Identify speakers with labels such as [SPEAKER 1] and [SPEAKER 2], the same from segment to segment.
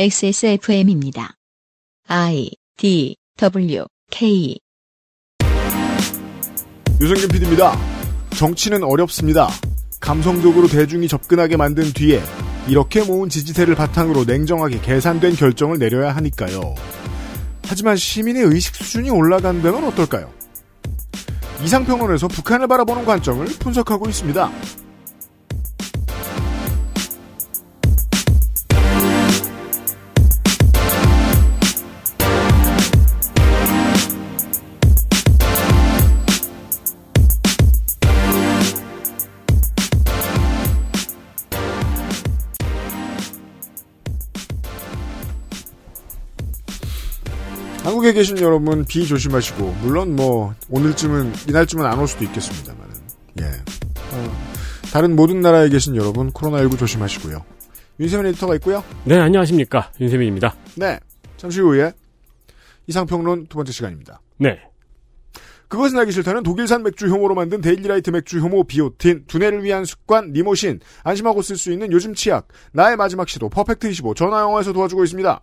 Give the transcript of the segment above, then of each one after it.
[SPEAKER 1] XSFM입니다. I D W K
[SPEAKER 2] 유승균 PD입니다. 정치는 어렵습니다. 감성적으로 대중이 접근하게 만든 뒤에 이렇게 모은 지지세를 바탕으로 냉정하게 계산된 결정을 내려야 하니까요. 하지만 시민의 의식 수준이 올라간다면 어떨까요? 이상평론에서 북한을 바라보는 관점을 분석하고 있습니다. 한국에 계신 여러분 비 조심하시고 물론 뭐 오늘쯤은 이날쯤은 안 올 수도 있겠습니다만 예. 어, 다른 모든 나라에 계신 여러분 코로나19 조심하시고요. 윤세민 에디터가 있고요.
[SPEAKER 3] 네, 안녕하십니까. 윤세민입니다.
[SPEAKER 2] 네. 잠시 후에 이상평론 두 번째 시간입니다.
[SPEAKER 3] 네.
[SPEAKER 2] 그것은 알기 싫다는 독일산 맥주 효모로 만든 데일리라이트 맥주 효모 비오틴 두뇌를 위한 습관 니모신 안심하고 쓸 수 있는 요즘 치약 나의 마지막 시도 퍼펙트 25 전화영어에서 도와주고 있습니다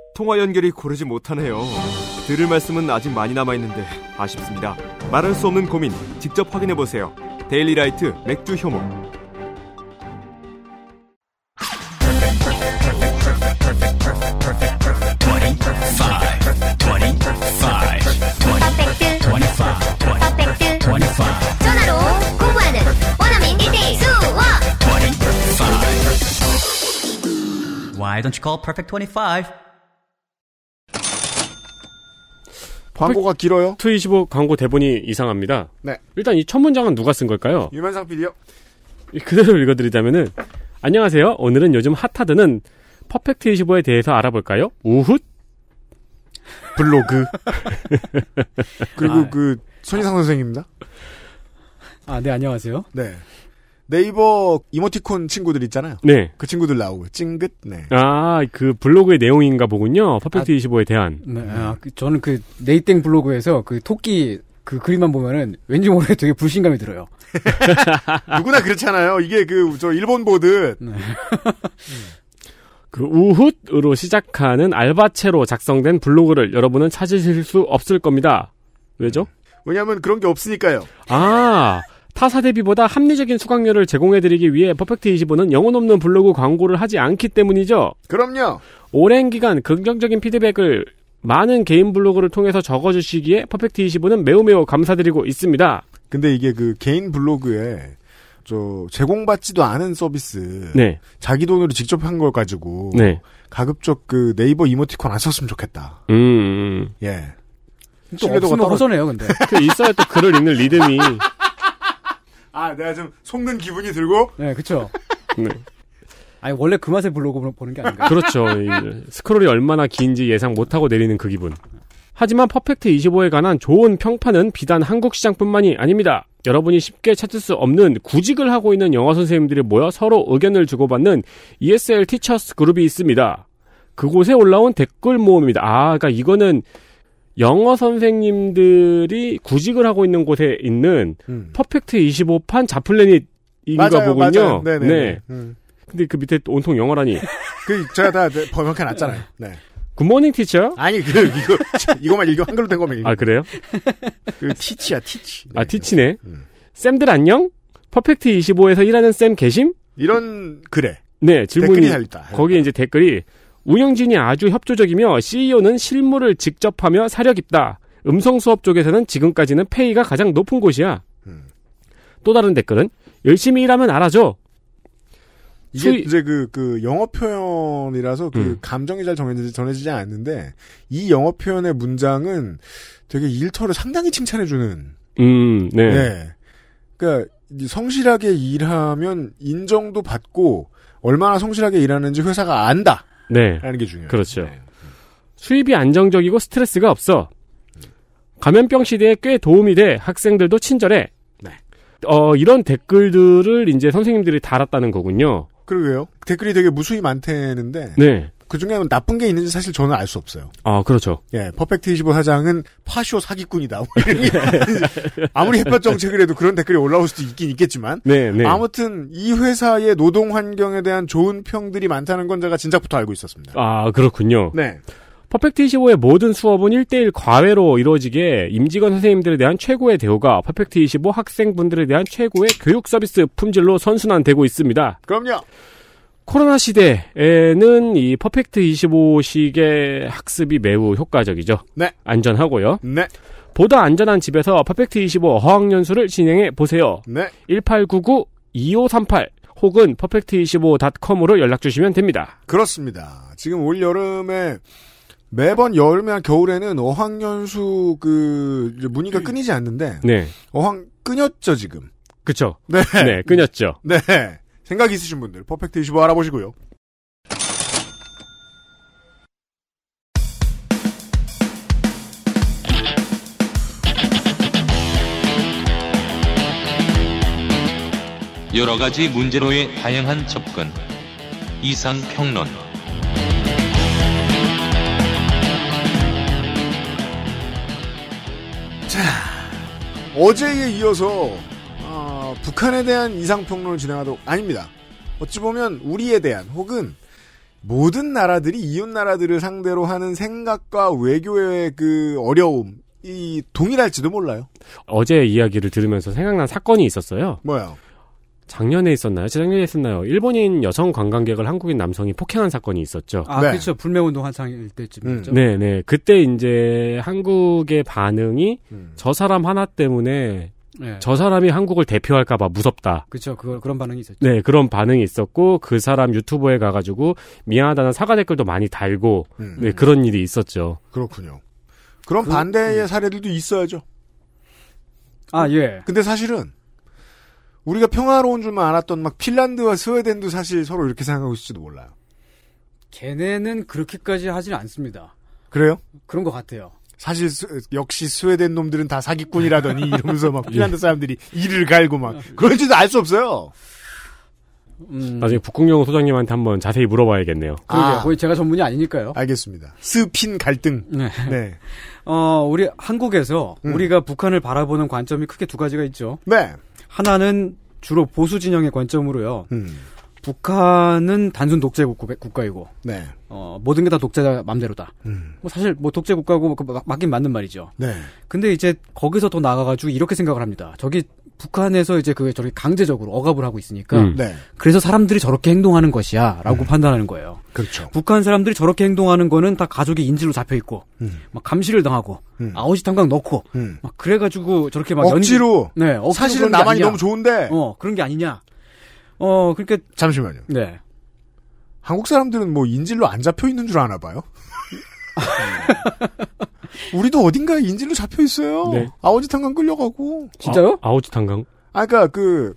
[SPEAKER 4] 통화 연결이 고르지 못하네요. 들을 말씀은 아직 많이 남아 있는데 아쉽습니다. 말할 수 없는 고민 직접 확인해 보세요. 데일리라이트 맥주 효모.
[SPEAKER 5] 전화로 공부하는 원어민 1대1 수업
[SPEAKER 6] Why don't you call Perfect 25?
[SPEAKER 2] 광고가 길어요
[SPEAKER 3] 투25 광고 대본이 이상합니다.
[SPEAKER 2] 네.
[SPEAKER 3] 일단 이 첫 문장은 누가 쓴 걸까요?
[SPEAKER 2] 유만상 PD요
[SPEAKER 3] 그대로 읽어드리자면은, 안녕하세요. 오늘은 요즘 핫하다는 퍼펙트 25에 대해서 알아볼까요? 우훗?
[SPEAKER 2] 블로그 그리고
[SPEAKER 7] 아.
[SPEAKER 2] 그 손희상 선생입니다
[SPEAKER 7] 아, 네, 안녕하세요.
[SPEAKER 2] 네. 네이버 이모티콘 친구들 있잖아요.
[SPEAKER 3] 네.
[SPEAKER 2] 그 친구들 나오고 찡긋. 네.
[SPEAKER 3] 아, 그 블로그의 내용인가 보군요. 퍼펙트 25에 대한.
[SPEAKER 7] 네, 아, 그, 저는 그 네이땡 블로그에서 그 토끼 그 그림만 보면은 왠지 모르게 되게 불신감이 들어요.
[SPEAKER 2] 누구나 그렇잖아요. 이게 그 저 일본 보듯
[SPEAKER 7] 네.
[SPEAKER 3] 그 우훗으로 시작하는 알바체로 작성된 블로그를 여러분은 찾으실 수 없을 겁니다. 왜죠?
[SPEAKER 2] 왜냐하면 그런 게 없으니까요.
[SPEAKER 3] 아, 타사 대비보다 합리적인 수강료를 제공해드리기 위해 퍼펙트 25는 영혼 없는 블로그 광고를 하지 않기 때문이죠.
[SPEAKER 2] 그럼요.
[SPEAKER 3] 오랜 기간 긍정적인 피드백을 많은 개인 블로그를 통해서 적어주시기에 퍼펙트 25는 매우 매우 감사드리고 있습니다.
[SPEAKER 2] 근데 이게 그 개인 블로그에 저 제공받지도 않은 서비스
[SPEAKER 3] 네,
[SPEAKER 2] 자기 돈으로 직접 한 걸 가지고
[SPEAKER 3] 네.
[SPEAKER 2] 가급적 그 네이버 이모티콘 안 썼으면 좋겠다.
[SPEAKER 3] 음, 음.
[SPEAKER 2] 예.
[SPEAKER 7] 또 없으면
[SPEAKER 2] 떨어-
[SPEAKER 7] 허전해요, 근데.
[SPEAKER 3] 그 있어야 또 글을 읽는 리듬이.
[SPEAKER 2] 아, 내가 좀 속는 기분이 들고
[SPEAKER 7] 네, 그쵸.
[SPEAKER 3] 네.
[SPEAKER 7] 아니, 원래 그 맛에 블로그 보는 게 아닌가요?
[SPEAKER 3] 그렇죠. 이 스크롤이 얼마나 긴지 예상 못하고 내리는 그 기분. 하지만 퍼펙트 25에 관한 좋은 평판은 비단 한국 시장뿐만이 아닙니다. 여러분이 쉽게 찾을 수 없는 구직을 하고 있는 영어 선생님들이 모여 서로 의견을 주고받는 ESL 티처스 그룹이 있습니다. 그곳에 올라온 댓글 모음입니다. 아, 그러니까 이거는 영어 선생님들이 구직을 하고 있는 곳에 있는
[SPEAKER 2] 음.
[SPEAKER 3] 퍼펙트 25판 잡플래닛인가
[SPEAKER 2] 맞아요,
[SPEAKER 3] 보군요.
[SPEAKER 2] 맞아요. 네네.
[SPEAKER 3] 네.
[SPEAKER 2] 음.
[SPEAKER 3] 근데 그 밑에 또 온통 영어라니.
[SPEAKER 2] 그 제가 다 번역해 놨잖아요. 네.
[SPEAKER 3] Good morning teacher?
[SPEAKER 2] 아니 그 이거 이거만 읽어 한글로 된 거면 읽어.
[SPEAKER 3] 아, 그래요?
[SPEAKER 2] 그 teach야 teach.
[SPEAKER 3] 아,
[SPEAKER 2] 네.
[SPEAKER 3] teach네.
[SPEAKER 2] 음.
[SPEAKER 3] 쌤들 안녕? 퍼펙트 25에서 일하는 쌤 계심?
[SPEAKER 2] 이런 글에
[SPEAKER 3] 네, 질문이.
[SPEAKER 2] 댓글이 달렸다.
[SPEAKER 3] 거기에 이제 댓글이 운영진이 아주 협조적이며 CEO는 실무를 직접 하며 사력 있다. 음성 수업 쪽에서는 지금까지는 페이가 가장 높은 곳이야.
[SPEAKER 2] 음.
[SPEAKER 3] 또 다른 댓글은 열심히 일하면 알아줘.
[SPEAKER 2] 이게
[SPEAKER 3] 수위-
[SPEAKER 2] 이제 그, 그 영어 표현이라서 그
[SPEAKER 3] 음.
[SPEAKER 2] 감정이 잘 전해지지, 전해지지 않는데 이 영어 표현의 문장은 되게 일터를 상당히 칭찬해주는.
[SPEAKER 3] 음, 네.
[SPEAKER 2] 네. 그러니까 이 성실하게 일하면 인정도 받고 얼마나 성실하게 일하는지 회사가 안다.
[SPEAKER 3] 네.
[SPEAKER 2] 라는 게 중요해요.
[SPEAKER 3] 그렇죠.
[SPEAKER 2] 네.
[SPEAKER 3] 수입이 안정적이고 스트레스가 없어. 감염병 시대에 꽤 도움이 돼 학생들도 친절해.
[SPEAKER 2] 네.
[SPEAKER 3] 어, 이런 댓글들을 이제 선생님들이 달았다는 거군요.
[SPEAKER 2] 그러게요. 댓글이 되게 무수히 많대는데
[SPEAKER 3] 네.
[SPEAKER 2] 그 중에 나쁜 게 있는지 사실 저는 알 수 없어요.
[SPEAKER 3] 아, 그렇죠.
[SPEAKER 2] 예, 퍼펙트 25 사장은 파쇼 사기꾼이다. 뭐 아무리 햇볕 정책을 해도 그런 댓글이 올라올 수도 있긴 있겠지만
[SPEAKER 3] 네, 네.
[SPEAKER 2] 아무튼 이 회사의 노동 환경에 대한 좋은 평들이 많다는 건 제가 진작부터 알고 있었습니다.
[SPEAKER 3] 아, 그렇군요.
[SPEAKER 2] 네.
[SPEAKER 3] 퍼펙트 25의 모든 수업은 1대1 과외로 이루어지기에 임직원 선생님들에 대한 최고의 대우가 퍼펙트 25 학생분들에 대한 최고의 교육 서비스 품질로 선순환되고 있습니다.
[SPEAKER 2] 그럼요.
[SPEAKER 3] 코로나 시대에는 이 퍼펙트 25식의 학습이 매우 효과적이죠.
[SPEAKER 2] 네.
[SPEAKER 3] 안전하고요.
[SPEAKER 2] 네.
[SPEAKER 3] 보다 안전한 집에서 퍼펙트 25 어학연수를 진행해 보세요.
[SPEAKER 2] 네.
[SPEAKER 3] 1899-2538 혹은 퍼펙트25.com으로 연락 주시면 됩니다.
[SPEAKER 2] 그렇습니다. 지금 올 여름에 매번 여름이나 겨울에는 어학연수 그 문의가 끊이지 않는데
[SPEAKER 3] 네.
[SPEAKER 2] 어학 끊였죠 지금.
[SPEAKER 3] 그쵸.
[SPEAKER 2] 네.
[SPEAKER 3] 네, 끊였죠.
[SPEAKER 2] 네. 생각 있으신 분들 퍼펙트 25 알아보시고요.
[SPEAKER 8] 여러 가지 문제로의 다양한 접근. 이상 평론.
[SPEAKER 2] 어제에 이어서 아, 북한에 대한 이상 평론을 진행하도록 아닙니다. 어찌 보면 우리에 대한 혹은 모든 나라들이 이웃 나라들을 상대로 하는 생각과 외교의 그 어려움 이 동일할지도 몰라요.
[SPEAKER 3] 어제 이야기를 들으면서 생각난 사건이 있었어요.
[SPEAKER 2] 뭐요?
[SPEAKER 3] 작년에 있었나요? 재작년에 있었나요? 일본인 여성 관광객을 한국인 남성이 폭행한 사건이 있었죠.
[SPEAKER 7] 아,
[SPEAKER 2] 네.
[SPEAKER 7] 그렇죠. 불매운동 한창일 때쯤이었죠.
[SPEAKER 3] 네, 네. 그때 이제 한국의 반응이
[SPEAKER 2] 음.
[SPEAKER 3] 저 사람 하나 때문에
[SPEAKER 7] 네.
[SPEAKER 3] 저 사람이 한국을 대표할까봐 무섭다.
[SPEAKER 7] 그렇죠. 그 그런 반응이 있었죠.
[SPEAKER 3] 네, 그런 반응이 있었고 그 사람 유튜브에 가가지고 미안하다는 사과 댓글도 많이 달고
[SPEAKER 2] 음.
[SPEAKER 3] 네 그런 일이 있었죠.
[SPEAKER 2] 그렇군요. 그런
[SPEAKER 7] 그-
[SPEAKER 2] 반대의 사례들도 있어야죠.
[SPEAKER 7] 아, 예.
[SPEAKER 2] 근데 사실은 우리가 평화로운 줄만 알았던 막 핀란드와 스웨덴도 사실 서로 이렇게 생각하고 있을지도 몰라요.
[SPEAKER 7] 걔네는 그렇게까지 하진 않습니다.
[SPEAKER 2] 그래요?
[SPEAKER 7] 그런 것 같아요.
[SPEAKER 2] 사실 스- 역시 스웨덴 놈들은 다 사기꾼이라더니 이러면서 막 핀란드 사람들이 이를 갈고 막 그런지도 알 수 없어요.
[SPEAKER 7] 음,
[SPEAKER 3] 나중에 북극영 소장님한테 한번 자세히 물어봐야겠네요.
[SPEAKER 7] 그러게요.
[SPEAKER 2] 아.
[SPEAKER 7] 거의 제가 전문이 아니니까요.
[SPEAKER 2] 알겠습니다. 스핀 갈등.
[SPEAKER 7] 네.
[SPEAKER 2] 네.
[SPEAKER 7] 어, 우리 한국에서
[SPEAKER 2] 음.
[SPEAKER 7] 우리가 북한을 바라보는 관점이 크게 두 가지가 있죠.
[SPEAKER 2] 네.
[SPEAKER 7] 하나는 주로 보수 진영의 관점으로요.
[SPEAKER 2] 음.
[SPEAKER 7] 북한은 단순 독재 국- 국가이고
[SPEAKER 2] 네.
[SPEAKER 7] 어, 모든 게 다 독재자 맘대로다.
[SPEAKER 2] 음.
[SPEAKER 7] 뭐 사실 뭐 독재 국가고 뭐그 마- 맞긴 맞는 말이죠.
[SPEAKER 2] 네.
[SPEAKER 7] 근데 이제 거기서 더 나가가지고 이렇게 생각을 합니다. 저기 북한에서 이제 그게 저렇게 강제적으로 억압을 하고 있으니까
[SPEAKER 3] 음.
[SPEAKER 2] 네.
[SPEAKER 7] 그래서 사람들이 저렇게 행동하는 것이야라고 판단하는 거예요.
[SPEAKER 2] 그렇죠.
[SPEAKER 7] 북한 사람들이 저렇게 행동하는 거는 다 가족의 인질로 잡혀 있고
[SPEAKER 2] 음.
[SPEAKER 7] 막 감시를 당하고
[SPEAKER 2] 음.
[SPEAKER 7] 아오지 탄광 넣고
[SPEAKER 2] 음.
[SPEAKER 7] 막 그래가지고 저렇게 막
[SPEAKER 2] 억지로
[SPEAKER 7] 연... 네, 억지로
[SPEAKER 2] 사실은 나만이
[SPEAKER 7] 아니냐.
[SPEAKER 2] 너무 좋은데
[SPEAKER 7] 어 그런 게 아니냐. 어 그러니까
[SPEAKER 2] 잠시만요.
[SPEAKER 7] 네
[SPEAKER 2] 한국 사람들은 뭐 인질로 안 잡혀 있는 줄 아나 봐요. 우리도 어딘가에 인질로 잡혀 있어요.
[SPEAKER 3] 네.
[SPEAKER 2] 아오지 탄광 끌려가고.
[SPEAKER 7] 진짜요?
[SPEAKER 3] 아, 아우지 탄강.
[SPEAKER 2] 아, 그니까 그,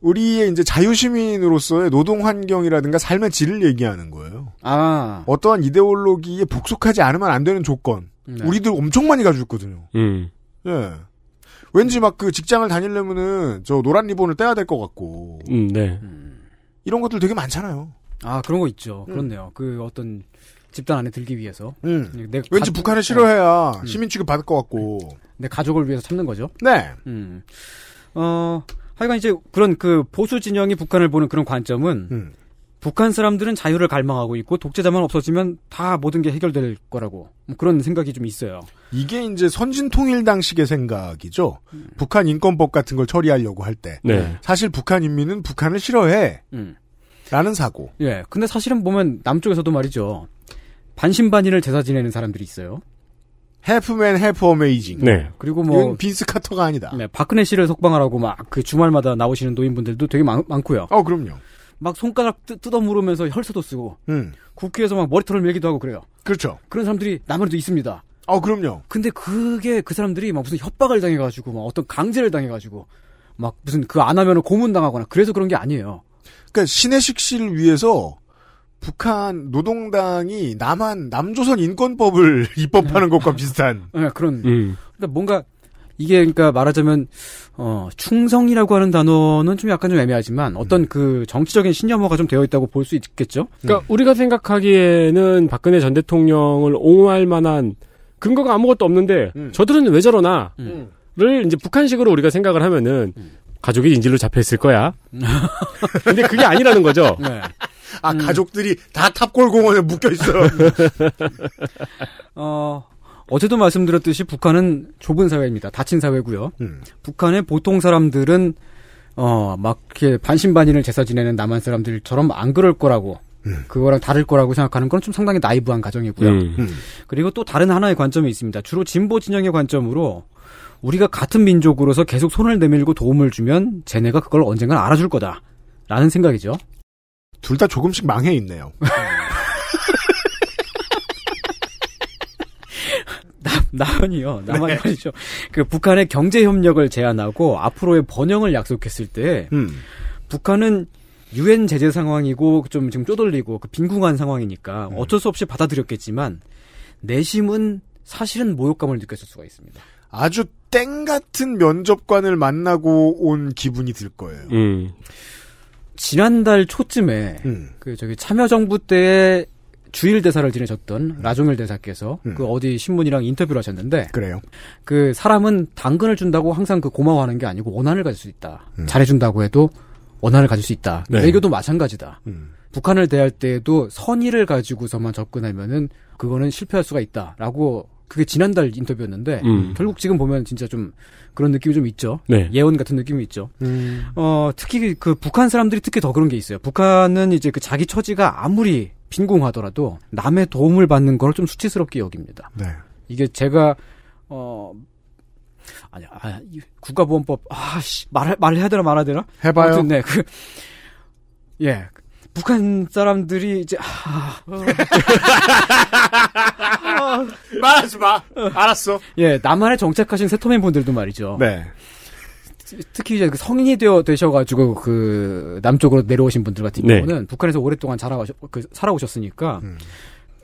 [SPEAKER 2] 우리의 이제 자유시민으로서의 노동 환경이라든가 삶의 질을 얘기하는 거예요.
[SPEAKER 7] 아
[SPEAKER 2] 어떠한 이데올로기에 복속하지 않으면 안 되는 조건.
[SPEAKER 7] 네.
[SPEAKER 2] 우리들 엄청 많이 가지고 있거든요.
[SPEAKER 3] 음.
[SPEAKER 2] 예. 왠지 막 그 직장을 다니려면은 저 노란 리본을 떼야 될 것 같고.
[SPEAKER 3] 음, 네.
[SPEAKER 2] 이런 것들 되게 많잖아요.
[SPEAKER 7] 아 그런 거 있죠. 그렇네요. 그 어떤 집단 안에 들기 위해서
[SPEAKER 2] 음.
[SPEAKER 7] 내
[SPEAKER 2] 왠지
[SPEAKER 7] 가-
[SPEAKER 2] 북한을 싫어해야 시민 취급 받을 것 같고.
[SPEAKER 7] 내 가족을 위해서 참는 거죠.
[SPEAKER 2] 네.
[SPEAKER 7] 음. 어, 하여간 이제 그런 그 보수 진영이 북한을 보는 그런 관점은
[SPEAKER 2] 음.
[SPEAKER 7] 북한 사람들은 자유를 갈망하고 있고 독재자만 없어지면 다 모든 게 해결될 거라고 뭐 그런 생각이 좀 있어요.
[SPEAKER 2] 이게 이제 선진통일당식의 생각이죠. 북한 인권법 같은 걸 처리하려고 할 때.
[SPEAKER 3] 네.
[SPEAKER 2] 사실 북한 인민은 북한을 싫어해.
[SPEAKER 7] 음.
[SPEAKER 2] 라는 사고.
[SPEAKER 7] 예. 근데 사실은 보면 남쪽에서도 말이죠. 반신반인을 제사 지내는 사람들이 있어요.
[SPEAKER 2] 해프맨 해프 어메이징.
[SPEAKER 3] 네.
[SPEAKER 7] 그리고 뭐
[SPEAKER 2] 이건 빈스 카터가 아니다.
[SPEAKER 7] 네, 박근혜 씨를 속방하라고 막 그 주말마다 나오시는 노인분들도 되게 많, 많고요.
[SPEAKER 2] 어, 그럼요.
[SPEAKER 7] 막 손가락 뜯, 뜯어 물으면서 혈서도 쓰고
[SPEAKER 2] 음.
[SPEAKER 7] 국회에서 막 머리털을 밀기도 하고 그래요.
[SPEAKER 2] 그렇죠.
[SPEAKER 7] 그런 사람들이 남한테도 있습니다.
[SPEAKER 2] 어, 그럼요.
[SPEAKER 7] 근데 그게 그 사람들이 막 무슨 협박을 당해가지고 막 어떤 강제를 당해가지고 막 무슨 그 안 하면 고문 당하거나 그래서 그런 게 아니에요.
[SPEAKER 2] 그러니까 신해식 씨를 위해서 북한 노동당이 남한 남조선 인권법을 입법하는 것과 비슷한
[SPEAKER 7] 네, 그런
[SPEAKER 3] 음.
[SPEAKER 7] 그러니까 뭔가 이게 그러니까 말하자면 어 충성이라고 하는 단어는 좀 약간 좀 애매하지만 어떤 그 정치적인 신념화가 좀 되어 있다고 볼 수 있겠죠.
[SPEAKER 3] 그러니까 우리가 생각하기에는 박근혜 전 대통령을 옹호할 만한 근거가 아무것도 없는데
[SPEAKER 2] 음.
[SPEAKER 3] 저들은 왜 저러나
[SPEAKER 7] 음.
[SPEAKER 3] 를 이제 북한식으로 우리가 생각을 하면은 가족이 인질로 잡혀 있을 거야. 근데 그게 아니라는 거죠.
[SPEAKER 7] 네.
[SPEAKER 2] 아 가족들이 다 탑골 공원에 묶여 있어요.
[SPEAKER 7] 어 어제도 말씀드렸듯이 북한은 좁은 사회입니다. 닫힌 사회고요.
[SPEAKER 2] 음.
[SPEAKER 7] 북한의 보통 사람들은 어막 이렇게 반신반인을 제사 지내는 남한 사람들처럼 안 그럴 거라고
[SPEAKER 2] 음.
[SPEAKER 7] 그거랑 다를 거라고 생각하는 건 좀 상당히 나이브한 가정이고요.
[SPEAKER 3] 음.
[SPEAKER 2] 음.
[SPEAKER 7] 그리고 또 다른 하나의 관점이 있습니다. 주로 진보 진영의 관점으로 우리가 같은 민족으로서 계속 손을 내밀고 도움을 주면 쟤네가 그걸 언젠간 알아줄 거다. 라는 생각이죠.
[SPEAKER 2] 둘 다 조금씩 망해 있네요.
[SPEAKER 7] 남한이요. 남한이 말이죠. 그 북한의 경제 협력을 제안하고 앞으로의 번영을 약속했을 때
[SPEAKER 2] 음.
[SPEAKER 7] 북한은 유엔 제재 상황이고 좀 지금 쪼들리고 그 빈궁한 상황이니까
[SPEAKER 2] 음.
[SPEAKER 7] 어쩔 수 없이 받아들였겠지만 내심은 사실은 모욕감을 느꼈을 수가 있습니다.
[SPEAKER 2] 아주 땡 같은 면접관을 만나고 온 기분이 들 거예요.
[SPEAKER 3] 음.
[SPEAKER 7] 지난달 초쯤에
[SPEAKER 2] 음.
[SPEAKER 7] 그 저기 참여정부 때 주일 대사를 지내셨던 라종일 대사께서
[SPEAKER 2] 음.
[SPEAKER 7] 그 어디 신문이랑 인터뷰를 하셨는데
[SPEAKER 2] 그래요.
[SPEAKER 7] 그 사람은 당근을 준다고 항상 그 고마워하는 게 아니고 원한을 가질 수 있다.
[SPEAKER 2] 음.
[SPEAKER 7] 잘해준다고 해도 원한을 가질 수 있다.
[SPEAKER 3] 네.
[SPEAKER 7] 외교도 마찬가지다.
[SPEAKER 2] 음.
[SPEAKER 7] 북한을 대할 때에도 선의를 가지고서만 접근하면은 그거는 실패할 수가 있다라고 그게 지난달 인터뷰였는데
[SPEAKER 3] 음.
[SPEAKER 7] 결국 지금 보면 진짜 좀 그런 느낌이 좀 있죠.
[SPEAKER 3] 네.
[SPEAKER 7] 예언 같은 느낌이 있죠.
[SPEAKER 2] 음.
[SPEAKER 7] 어, 특히 그 북한 사람들이 특히 더 그런 게 있어요. 북한은 이제 그 자기 처지가 아무리 빈궁하더라도 남의 도움을 받는 걸 좀 수치스럽게 여깁니다.
[SPEAKER 2] 네.
[SPEAKER 7] 이게 제가 어 아니 아, 이 국가보안법 아씨 말 말해야 되나 말아야 되나?
[SPEAKER 2] 해봐요.
[SPEAKER 7] 아무튼 네, 그 예. 북한 사람들이 이제 아,
[SPEAKER 2] 말하지 마. 알았어.
[SPEAKER 7] 예, 남한에 정착하신 세터맨 분들도 말이죠.
[SPEAKER 2] 네.
[SPEAKER 7] 특히 이제 그 성인이 되어 되셔가지고 그 남쪽으로 내려오신 분들 같은
[SPEAKER 3] 네.
[SPEAKER 7] 경우는 북한에서 오랫동안 자라오셨, 그 살아오셨으니까
[SPEAKER 2] 음.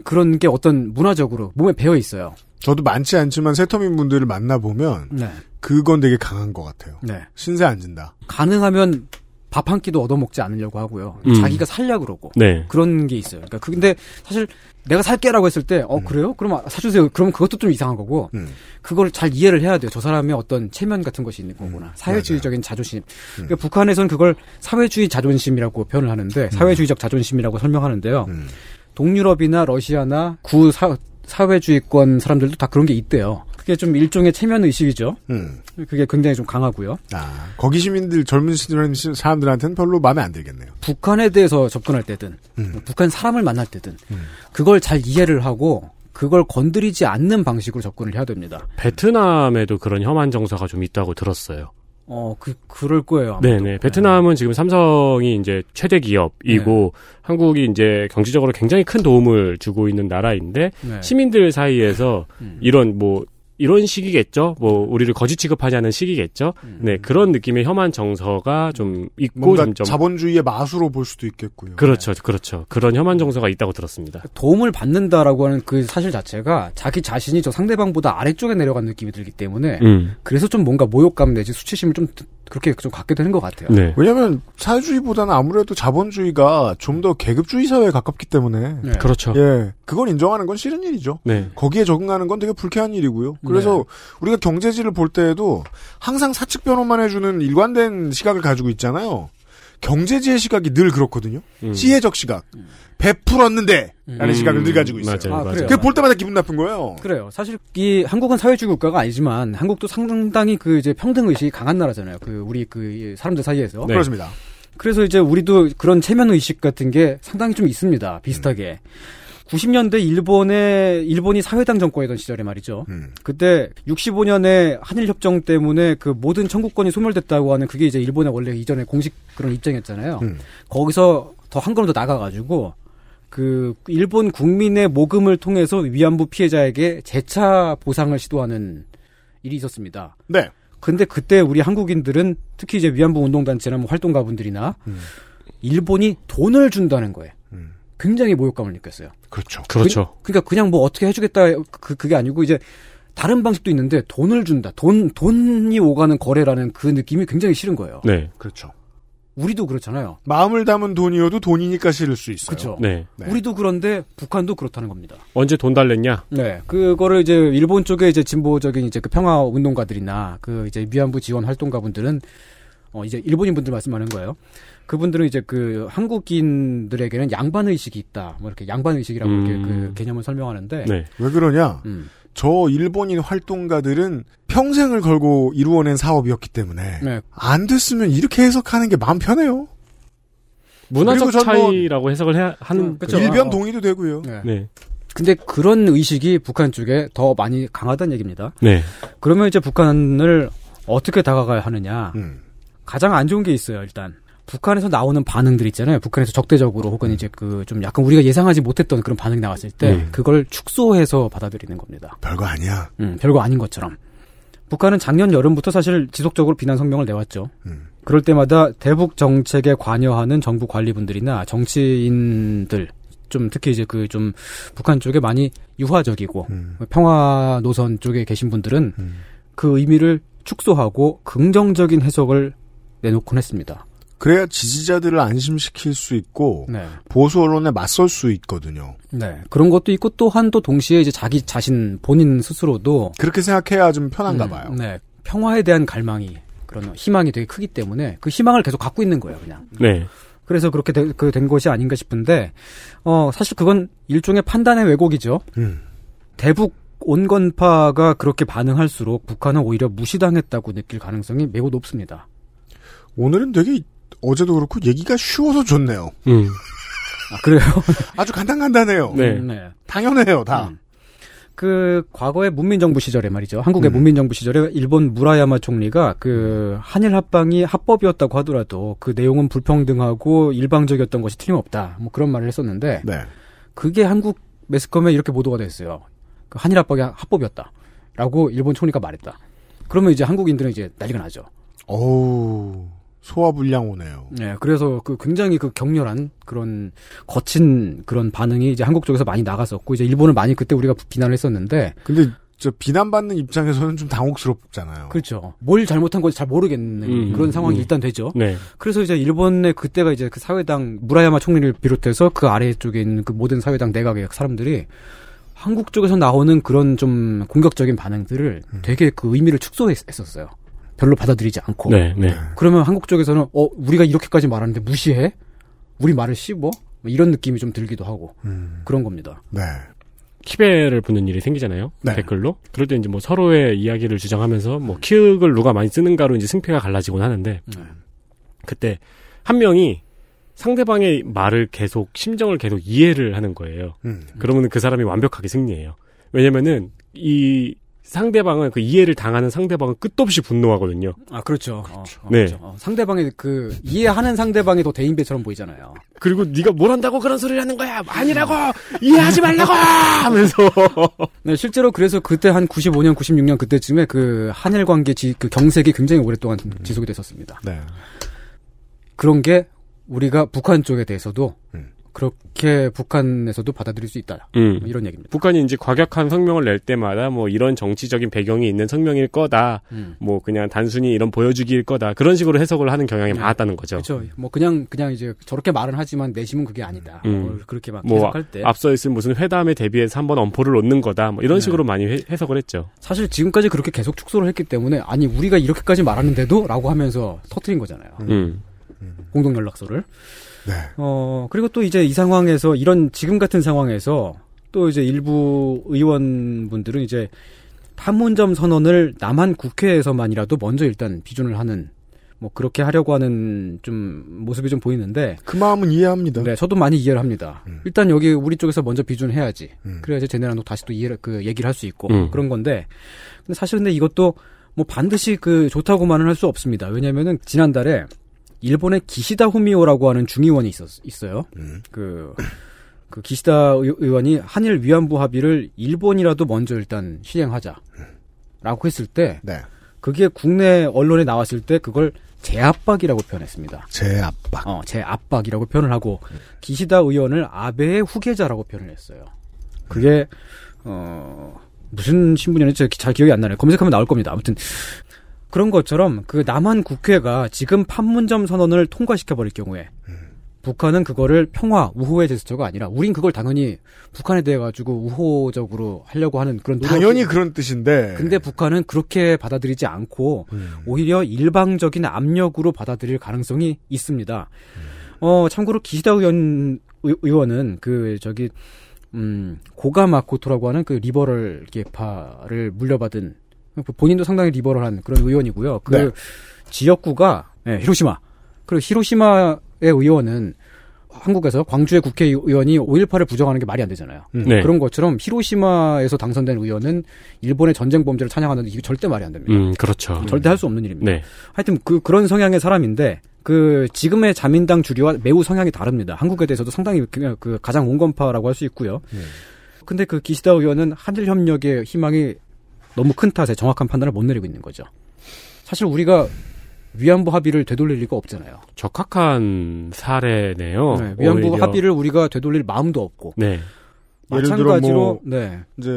[SPEAKER 7] 그런 게 어떤 문화적으로 몸에 배어 있어요.
[SPEAKER 2] 저도 많지 않지만 세터민 분들을 만나 보면
[SPEAKER 7] 네,
[SPEAKER 2] 그건 되게 강한 것 같아요.
[SPEAKER 7] 네.
[SPEAKER 2] 신세 안 진다.
[SPEAKER 7] 가능하면 밥 한 끼도 얻어먹지 않으려고 하고요.
[SPEAKER 3] 음.
[SPEAKER 7] 자기가 살려 그러고
[SPEAKER 3] 네.
[SPEAKER 7] 그런 게 있어요. 그러니까 그 근데 사실 내가 살게라고 했을 때어
[SPEAKER 2] 음.
[SPEAKER 7] 그래요? 그럼 사주세요. 그러면 그것도 좀 이상한 거고
[SPEAKER 2] 음.
[SPEAKER 7] 그걸 잘 이해를 해야 돼요. 저 사람의 어떤 체면 같은 것이 있는 거구나. 사회주의적인 자존심. 그러니까 북한에서는 그걸 사회주의 자존심이라고 표현을 하는데 사회주의적 자존심이라고 설명하는데요.
[SPEAKER 2] 음.
[SPEAKER 7] 동유럽이나 러시아나 구 사, 사회주의권 사람들도 다 그런 게 있대요. 그게 좀 일종의 체면 의식이죠.
[SPEAKER 2] 음.
[SPEAKER 7] 그게 굉장히 좀 강하고요.
[SPEAKER 2] 아, 거기 시민들, 젊은 시- 사람들한테는 별로 마음에 안 들겠네요.
[SPEAKER 7] 북한에 대해서 접근할 때든
[SPEAKER 2] 음.
[SPEAKER 7] 뭐 북한 사람을 만날 때든
[SPEAKER 2] 음.
[SPEAKER 7] 그걸 잘 이해를 하고 그걸 건드리지 않는 방식으로 접근을 해야 됩니다.
[SPEAKER 3] 베트남에도 그런 혐한 정서가 좀 있다고 들었어요.
[SPEAKER 7] 어, 그 그럴 거예요. 아마도.
[SPEAKER 3] 네네. 베트남은 지금 삼성이 이제 최대 기업이고 한국이 이제 경제적으로 굉장히 큰 도움을 주고 있는 나라인데
[SPEAKER 7] 네.
[SPEAKER 3] 시민들 사이에서
[SPEAKER 7] 음.
[SPEAKER 3] 이런 뭐 이런 시기겠죠. 뭐 우리를 거짓 취급하자는 시기겠죠.
[SPEAKER 7] 음.
[SPEAKER 3] 네 그런 느낌의 혐한 정서가 좀 있고
[SPEAKER 2] 뭔가
[SPEAKER 3] 점점
[SPEAKER 2] 자본주의의 마수로 볼 수도 있겠고요.
[SPEAKER 3] 그렇죠, 그렇죠. 그런 혐한 정서가 있다고 들었습니다.
[SPEAKER 7] 도움을 받는다라고 하는 그 사실 자체가 자기 자신이 저 상대방보다 아래쪽에 내려간 느낌이 들기 때문에
[SPEAKER 3] 음,
[SPEAKER 7] 그래서 좀 뭔가 모욕감 내지 수치심을 좀 그렇게 좀 갖게 되는 것 같아요.
[SPEAKER 3] 네,
[SPEAKER 2] 왜냐면 사회주의보다는 아무래도 자본주의가 좀 더 계급주의 사회에 가깝기 때문에
[SPEAKER 7] 네.
[SPEAKER 3] 그렇죠.
[SPEAKER 2] 예, 그건 인정하는 건 싫은 일이죠.
[SPEAKER 3] 네,
[SPEAKER 2] 거기에 적응하는 건 되게 불쾌한 일이고요. 그래서
[SPEAKER 7] 네.
[SPEAKER 2] 우리가 경제지를 볼 때에도 항상 사측 변호만 해주는 일관된 시각을 가지고 있잖아요. 경제지의 시각이 늘 그렇거든요.
[SPEAKER 3] 음.
[SPEAKER 2] 지혜적 시각. 베풀었는데 라는
[SPEAKER 3] 음,
[SPEAKER 2] 시각을 늘 가지고 있어요.
[SPEAKER 3] 맞아요,
[SPEAKER 7] 아,
[SPEAKER 3] 맞아요.
[SPEAKER 7] 그래요?
[SPEAKER 2] 그게 볼 때마다 기분 나쁜 거예요.
[SPEAKER 7] 그래요. 사실 이 한국은 사회주의 국가가 아니지만 한국도 상당히 그 이제 평등 의식이 강한 나라잖아요. 그 우리 그 사람들 사이에서.
[SPEAKER 3] 네.
[SPEAKER 2] 그렇습니다.
[SPEAKER 7] 그래서 이제 우리도 그런 체면 의식 같은 게 상당히 좀 있습니다. 비슷하게. 90년대 일본의 일본이 사회당 정권이던 시절에 말이죠.
[SPEAKER 2] 음.
[SPEAKER 7] 그때 65년에 한일 협정 때문에 그 모든 청구권이 소멸됐다고 하는 그게 이제 일본의 원래 이전에 공식 그런 입장이었잖아요.
[SPEAKER 2] 음.
[SPEAKER 7] 거기서 더 한 걸음 더 나가가지고 그 일본 국민의 모금을 통해서 위안부 피해자에게 재차 보상을 시도하는 일이 있었습니다.
[SPEAKER 2] 네.
[SPEAKER 7] 근데 그때 우리 한국인들은 특히 이제 위안부 운동단체나 뭐 활동가분들이나
[SPEAKER 2] 음.
[SPEAKER 7] 일본이 돈을 준다는 거에
[SPEAKER 2] 음.
[SPEAKER 7] 굉장히 모욕감을 느꼈어요.
[SPEAKER 2] 그렇죠.
[SPEAKER 3] 그렇죠.
[SPEAKER 7] 그, 러니까 그냥 뭐 어떻게 해주겠다 그 그게 아니고 이제 다른 방식도 있는데 돈을 준다. 돈 돈이 오가는 거래라는 그 느낌이 굉장히 싫은 거예요.
[SPEAKER 3] 네.
[SPEAKER 2] 그렇죠.
[SPEAKER 7] 우리도 그렇잖아요.
[SPEAKER 2] 마음을 담은 돈이어도 돈이니까 싫을 수 있어요.
[SPEAKER 7] 그렇죠.
[SPEAKER 3] 네.
[SPEAKER 2] 네.
[SPEAKER 7] 우리도 그런데 북한도 그렇다는 겁니다.
[SPEAKER 3] 언제 돈 달랬냐?
[SPEAKER 7] 네, 그거를 이제 일본 쪽에 이제 진보적인 이제 그 평화 운동가들이나 그 이제 위안부 지원 활동가분들은 어 이제 일본인 분들 말씀하는 거예요. 그분들은 이제 그 한국인들에게는 양반 의식이 있다. 뭐 이렇게 양반 의식이라고
[SPEAKER 3] 음.
[SPEAKER 7] 이렇게 그 개념을 설명하는데
[SPEAKER 3] 네.
[SPEAKER 2] 왜 그러냐?
[SPEAKER 7] 음.
[SPEAKER 2] 저 일본인 활동가들은 평생을 걸고 이루어낸 사업이었기 때문에
[SPEAKER 7] 네.
[SPEAKER 2] 안 됐으면 이렇게 해석하는 게 마음 편해요.
[SPEAKER 3] 문화적 차이라고 해석을 해야 하는
[SPEAKER 7] 그쵸.
[SPEAKER 2] 일변
[SPEAKER 7] 어.
[SPEAKER 2] 동의도 되고요.
[SPEAKER 7] 네.
[SPEAKER 3] 네.
[SPEAKER 7] 근데 그런 의식이 북한 쪽에 더 많이 강하다는 얘기입니다.
[SPEAKER 3] 네.
[SPEAKER 7] 그러면 이제 북한을 어떻게 다가가야 하느냐?
[SPEAKER 2] 음.
[SPEAKER 7] 가장 안 좋은 게 있어요, 일단. 북한에서 나오는 반응들 있잖아요. 북한에서 적대적으로 혹은 이제 그 좀 약간 우리가 예상하지 못했던 그런 반응이 나왔을 때
[SPEAKER 3] 음.
[SPEAKER 7] 그걸 축소해서 받아들이는 겁니다.
[SPEAKER 2] 별거 아니야.
[SPEAKER 7] 음, 별거 아닌 것처럼. 북한은 작년 여름부터 사실 지속적으로 비난 성명을 내왔죠.
[SPEAKER 2] 음.
[SPEAKER 7] 그럴 때마다 대북 정책에 관여하는 정부 관리분들이나 정치인들 좀 특히 이제 그 좀 북한 쪽에 많이 유화적이고
[SPEAKER 2] 음.
[SPEAKER 7] 평화 노선 쪽에 계신 분들은
[SPEAKER 2] 음.
[SPEAKER 7] 그 의미를 축소하고 긍정적인 해석을 내놓곤 했습니다.
[SPEAKER 2] 그래야 지지자들을 안심시킬 수 있고
[SPEAKER 7] 네.
[SPEAKER 2] 보수 언론에 맞설 수 있거든요.
[SPEAKER 7] 네. 그런 것도 있고 또한 또 동시에 이제 자기 자신 본인 스스로도
[SPEAKER 2] 그렇게 생각해야 좀 편한가 봐요.
[SPEAKER 7] 음, 네. 평화에 대한 갈망이 그런 희망이 되게 크기 때문에 그 희망을 계속 갖고 있는 거예요, 그냥.
[SPEAKER 3] 네.
[SPEAKER 7] 그래서 그렇게 되- 그 된 것이 아닌가 싶은데 어 사실 그건 일종의 판단의 왜곡이죠.
[SPEAKER 2] 음.
[SPEAKER 7] 대북 온건파가 그렇게 반응할수록 북한은 오히려 무시당했다고 느낄 가능성이 매우 높습니다.
[SPEAKER 2] 오늘은 되게 어제도 그렇고 얘기가 쉬워서 좋네요.
[SPEAKER 3] 음.
[SPEAKER 7] 아, 그래요?
[SPEAKER 2] 아주 간단간단해요.
[SPEAKER 3] 네.
[SPEAKER 7] 음, 네.
[SPEAKER 2] 당연해요, 다.
[SPEAKER 7] 음. 그 과거의 문민정부 시절에 말이죠. 한국의
[SPEAKER 2] 음.
[SPEAKER 7] 문민정부 시절에 일본 무라야마 총리가 그 한일 합방이 합법이었다고 하더라도 그 내용은 불평등하고 일방적이었던 것이 틀림없다. 뭐 그런 말을 했었는데
[SPEAKER 2] 네.
[SPEAKER 7] 그게 한국 매스컴에 이렇게 보도가 됐어요. 그 한일 합방이 합법이었다 라고 일본 총리가 말했다. 그러면 이제 한국인들은 이제 난리가 나죠.
[SPEAKER 2] 어우, 소화불량 오네요.
[SPEAKER 7] 네, 그래서 그 굉장히 그 격렬한 그런 거친 그런 반응이 이제 한국 쪽에서 많이 나갔었고 이제 일본을 많이 그때 우리가 비난을 했었는데
[SPEAKER 2] 근데 저 비난받는 입장에서는 좀 당혹스럽잖아요.
[SPEAKER 7] 그렇죠. 뭘 잘못한 건지 잘 모르겠는
[SPEAKER 3] 음,
[SPEAKER 7] 그런 상황이
[SPEAKER 3] 음.
[SPEAKER 7] 일단 되죠.
[SPEAKER 3] 네.
[SPEAKER 7] 그래서 이제 일본의 그때가 이제 그 사회당 무라야마 총리를 비롯해서 그 아래쪽에 있는 그 모든 사회당 내각의 사람들이 한국 쪽에서 나오는 그런 좀 공격적인 반응들을
[SPEAKER 3] 음.
[SPEAKER 7] 되게 그 의미를 축소했었어요. 별로 받아들이지 않고.
[SPEAKER 3] 네. 네.
[SPEAKER 7] 그러면 한국 쪽에서는 어 우리가 이렇게까지 말하는데 무시해? 우리 말을 씹어? 뭐 이런 느낌이 좀 들기도 하고
[SPEAKER 2] 음,
[SPEAKER 7] 그런 겁니다.
[SPEAKER 2] 네.
[SPEAKER 3] 키배를 붙는 일이 생기잖아요.
[SPEAKER 2] 네.
[SPEAKER 3] 댓글로. 그럴 때 이제 뭐 서로의 이야기를 주장하면서 뭐 키읔을 누가 많이 쓰는가로 이제 승패가 갈라지곤 하는데
[SPEAKER 7] 네.
[SPEAKER 3] 그때 한 명이 상대방의 말을 계속 심정을 계속 이해를 하는 거예요.
[SPEAKER 2] 음.
[SPEAKER 3] 그러면 그 사람이 완벽하게 승리해요. 왜냐면은 이 상대방은 그 이해를 당하는 상대방은 끝도 없이 분노하거든요.
[SPEAKER 7] 아 그렇죠. 어, 어,
[SPEAKER 3] 네.
[SPEAKER 7] 그렇죠. 어, 상대방의 그 이해하는 상대방이 더 대인배처럼 보이잖아요.
[SPEAKER 3] 그리고 네가 뭘 한다고 그런 소리를 하는 거야? 아니라고 이해하지 말라고 하면서
[SPEAKER 7] 네, 실제로 그래서 그때 한 95년, 96년 그때쯤에 그 한일 관계 지, 그 경색이 굉장히 오랫동안 지속이 됐었습니다.
[SPEAKER 2] 네.
[SPEAKER 7] 그런 게 우리가 북한 쪽에 대해서도
[SPEAKER 2] 음.
[SPEAKER 7] 그렇게 북한에서도 받아들일 수 있다.
[SPEAKER 3] 음.
[SPEAKER 7] 뭐 이런 얘기입니다.
[SPEAKER 3] 북한이 이제 과격한 성명을 낼 때마다 뭐 이런 정치적인 배경이 있는 성명일 거다.
[SPEAKER 7] 음.
[SPEAKER 3] 뭐 그냥 단순히 이런 보여주기일 거다. 그런 식으로 해석을 하는 경향이
[SPEAKER 7] 네.
[SPEAKER 3] 많았다는 거죠.
[SPEAKER 7] 그렇죠. 뭐 그냥 그냥 이제 저렇게 말은 하지만 내심은 그게 아니다.
[SPEAKER 3] 음.
[SPEAKER 7] 뭐 그렇게 막
[SPEAKER 3] 뭐
[SPEAKER 7] 해석할 때
[SPEAKER 3] 앞서 있은 무슨 회담에 대비해서 한번 엄포를 놓는 거다. 뭐 이런
[SPEAKER 7] 네.
[SPEAKER 3] 식으로 많이 해, 해석을 했죠.
[SPEAKER 7] 사실 지금까지 그렇게 계속 축소를 했기 때문에 아니 우리가 이렇게까지 말하는데도라고 하면서 터트린 거잖아요.
[SPEAKER 3] 음.
[SPEAKER 7] 공동 연락서를.
[SPEAKER 2] 네.
[SPEAKER 7] 어, 그리고 또 이제 이 상황에서, 이런 지금 같은 상황에서, 또 이제 일부 의원분들은 이제 판문점 선언을 남한 국회에서만이라도 먼저 일단 비준을 하는, 뭐 그렇게 하려고 하는 좀 모습이 좀 보이는데,
[SPEAKER 2] 그 마음은 이해합니다.
[SPEAKER 7] 네, 저도 많이 이해를 합니다.
[SPEAKER 2] 음.
[SPEAKER 7] 일단 여기 우리 쪽에서 먼저 비준해야지.
[SPEAKER 2] 음.
[SPEAKER 7] 그래야지 쟤네랑 또 다시 또 이해를, 그 얘기를 할 수 있고,
[SPEAKER 3] 음.
[SPEAKER 7] 그런 건데, 근데 사실 근데 이것도 뭐 반드시 그 좋다고만은 할 수 없습니다. 왜냐면은 지난달에 일본의 기시다 후미오라고 하는 중의원이 있었, 있어요.
[SPEAKER 2] 음.
[SPEAKER 7] 그, 그 기시다 의- 의원이 한일 위안부 합의를 일본이라도 먼저 일단 실행하자. 라고 했을 때,
[SPEAKER 2] 네.
[SPEAKER 7] 그게 국내 언론에 나왔을 때 그걸 제압박이라고 표현했습니다.
[SPEAKER 2] 제압박.
[SPEAKER 7] 어, 제압박이라고 표현을 하고 기시다 의원을 아베의 후계자라고 표현을 했어요. 그게 어 무슨 신분이었는지 잘 기억이 안 나네요. 검색하면 나올 겁니다. 아무튼 그런 것처럼 그 남한 국회가 지금 판문점 선언을 통과시켜 버릴 경우에 북한은 그거를 평화 우호의 제스처가 아니라 우린 그걸 당연히 북한에 대해 가지고 우호적으로 하려고 하는 그런
[SPEAKER 2] 당연히 그런 뜻인데.
[SPEAKER 7] 근데 북한은 그렇게 받아들이지 않고 오히려 일방적인 압력으로 받아들일 가능성이 있습니다. 어, 참고로 기시다 의원, 의- 의원은 그, 저기, 음, 고가 마코토라고 하는 그 리버럴 계파를 물려받은 그 본인도 상당히 리버럴한 그런 의원이고요. 그
[SPEAKER 2] 네.
[SPEAKER 7] 지역구가 예, 히로시마. 그리고 히로시마의 의원은 한국에서 광주의 국회의원이 5.18을 부정하는 게 말이 안 되잖아요.
[SPEAKER 3] 네.
[SPEAKER 7] 그런 것처럼 히로시마에서 당선된 의원은 일본의 전쟁 범죄를 찬양하는데 이게 절대 말이 안 됩니다.
[SPEAKER 3] 음, 그렇죠.
[SPEAKER 7] 절대 할 수 없는 일입니다.
[SPEAKER 3] 네.
[SPEAKER 7] 하여튼 그 그런 성향의 사람인데 그 지금의 자민당 주류와 매우 성향이 다릅니다. 한국에 대해서도 상당히 그, 그 가장 온건파라고 할 수 있고요. 근데 그 기시다 의원은 한일 협력의 희망이 너무 큰 탓에 정확한 판단을 못 내리고 있는 거죠. 사실 우리가 위안부 합의를 되돌릴 리가 없잖아요.
[SPEAKER 3] 적합한 사례네요.
[SPEAKER 7] 네, 위안부
[SPEAKER 3] 어, 오히려.
[SPEAKER 7] 합의를 우리가 되돌릴 마음도 없고
[SPEAKER 3] 네.
[SPEAKER 2] 예를 들어
[SPEAKER 7] 마찬가지로
[SPEAKER 2] 뭐
[SPEAKER 7] 네.
[SPEAKER 2] 이제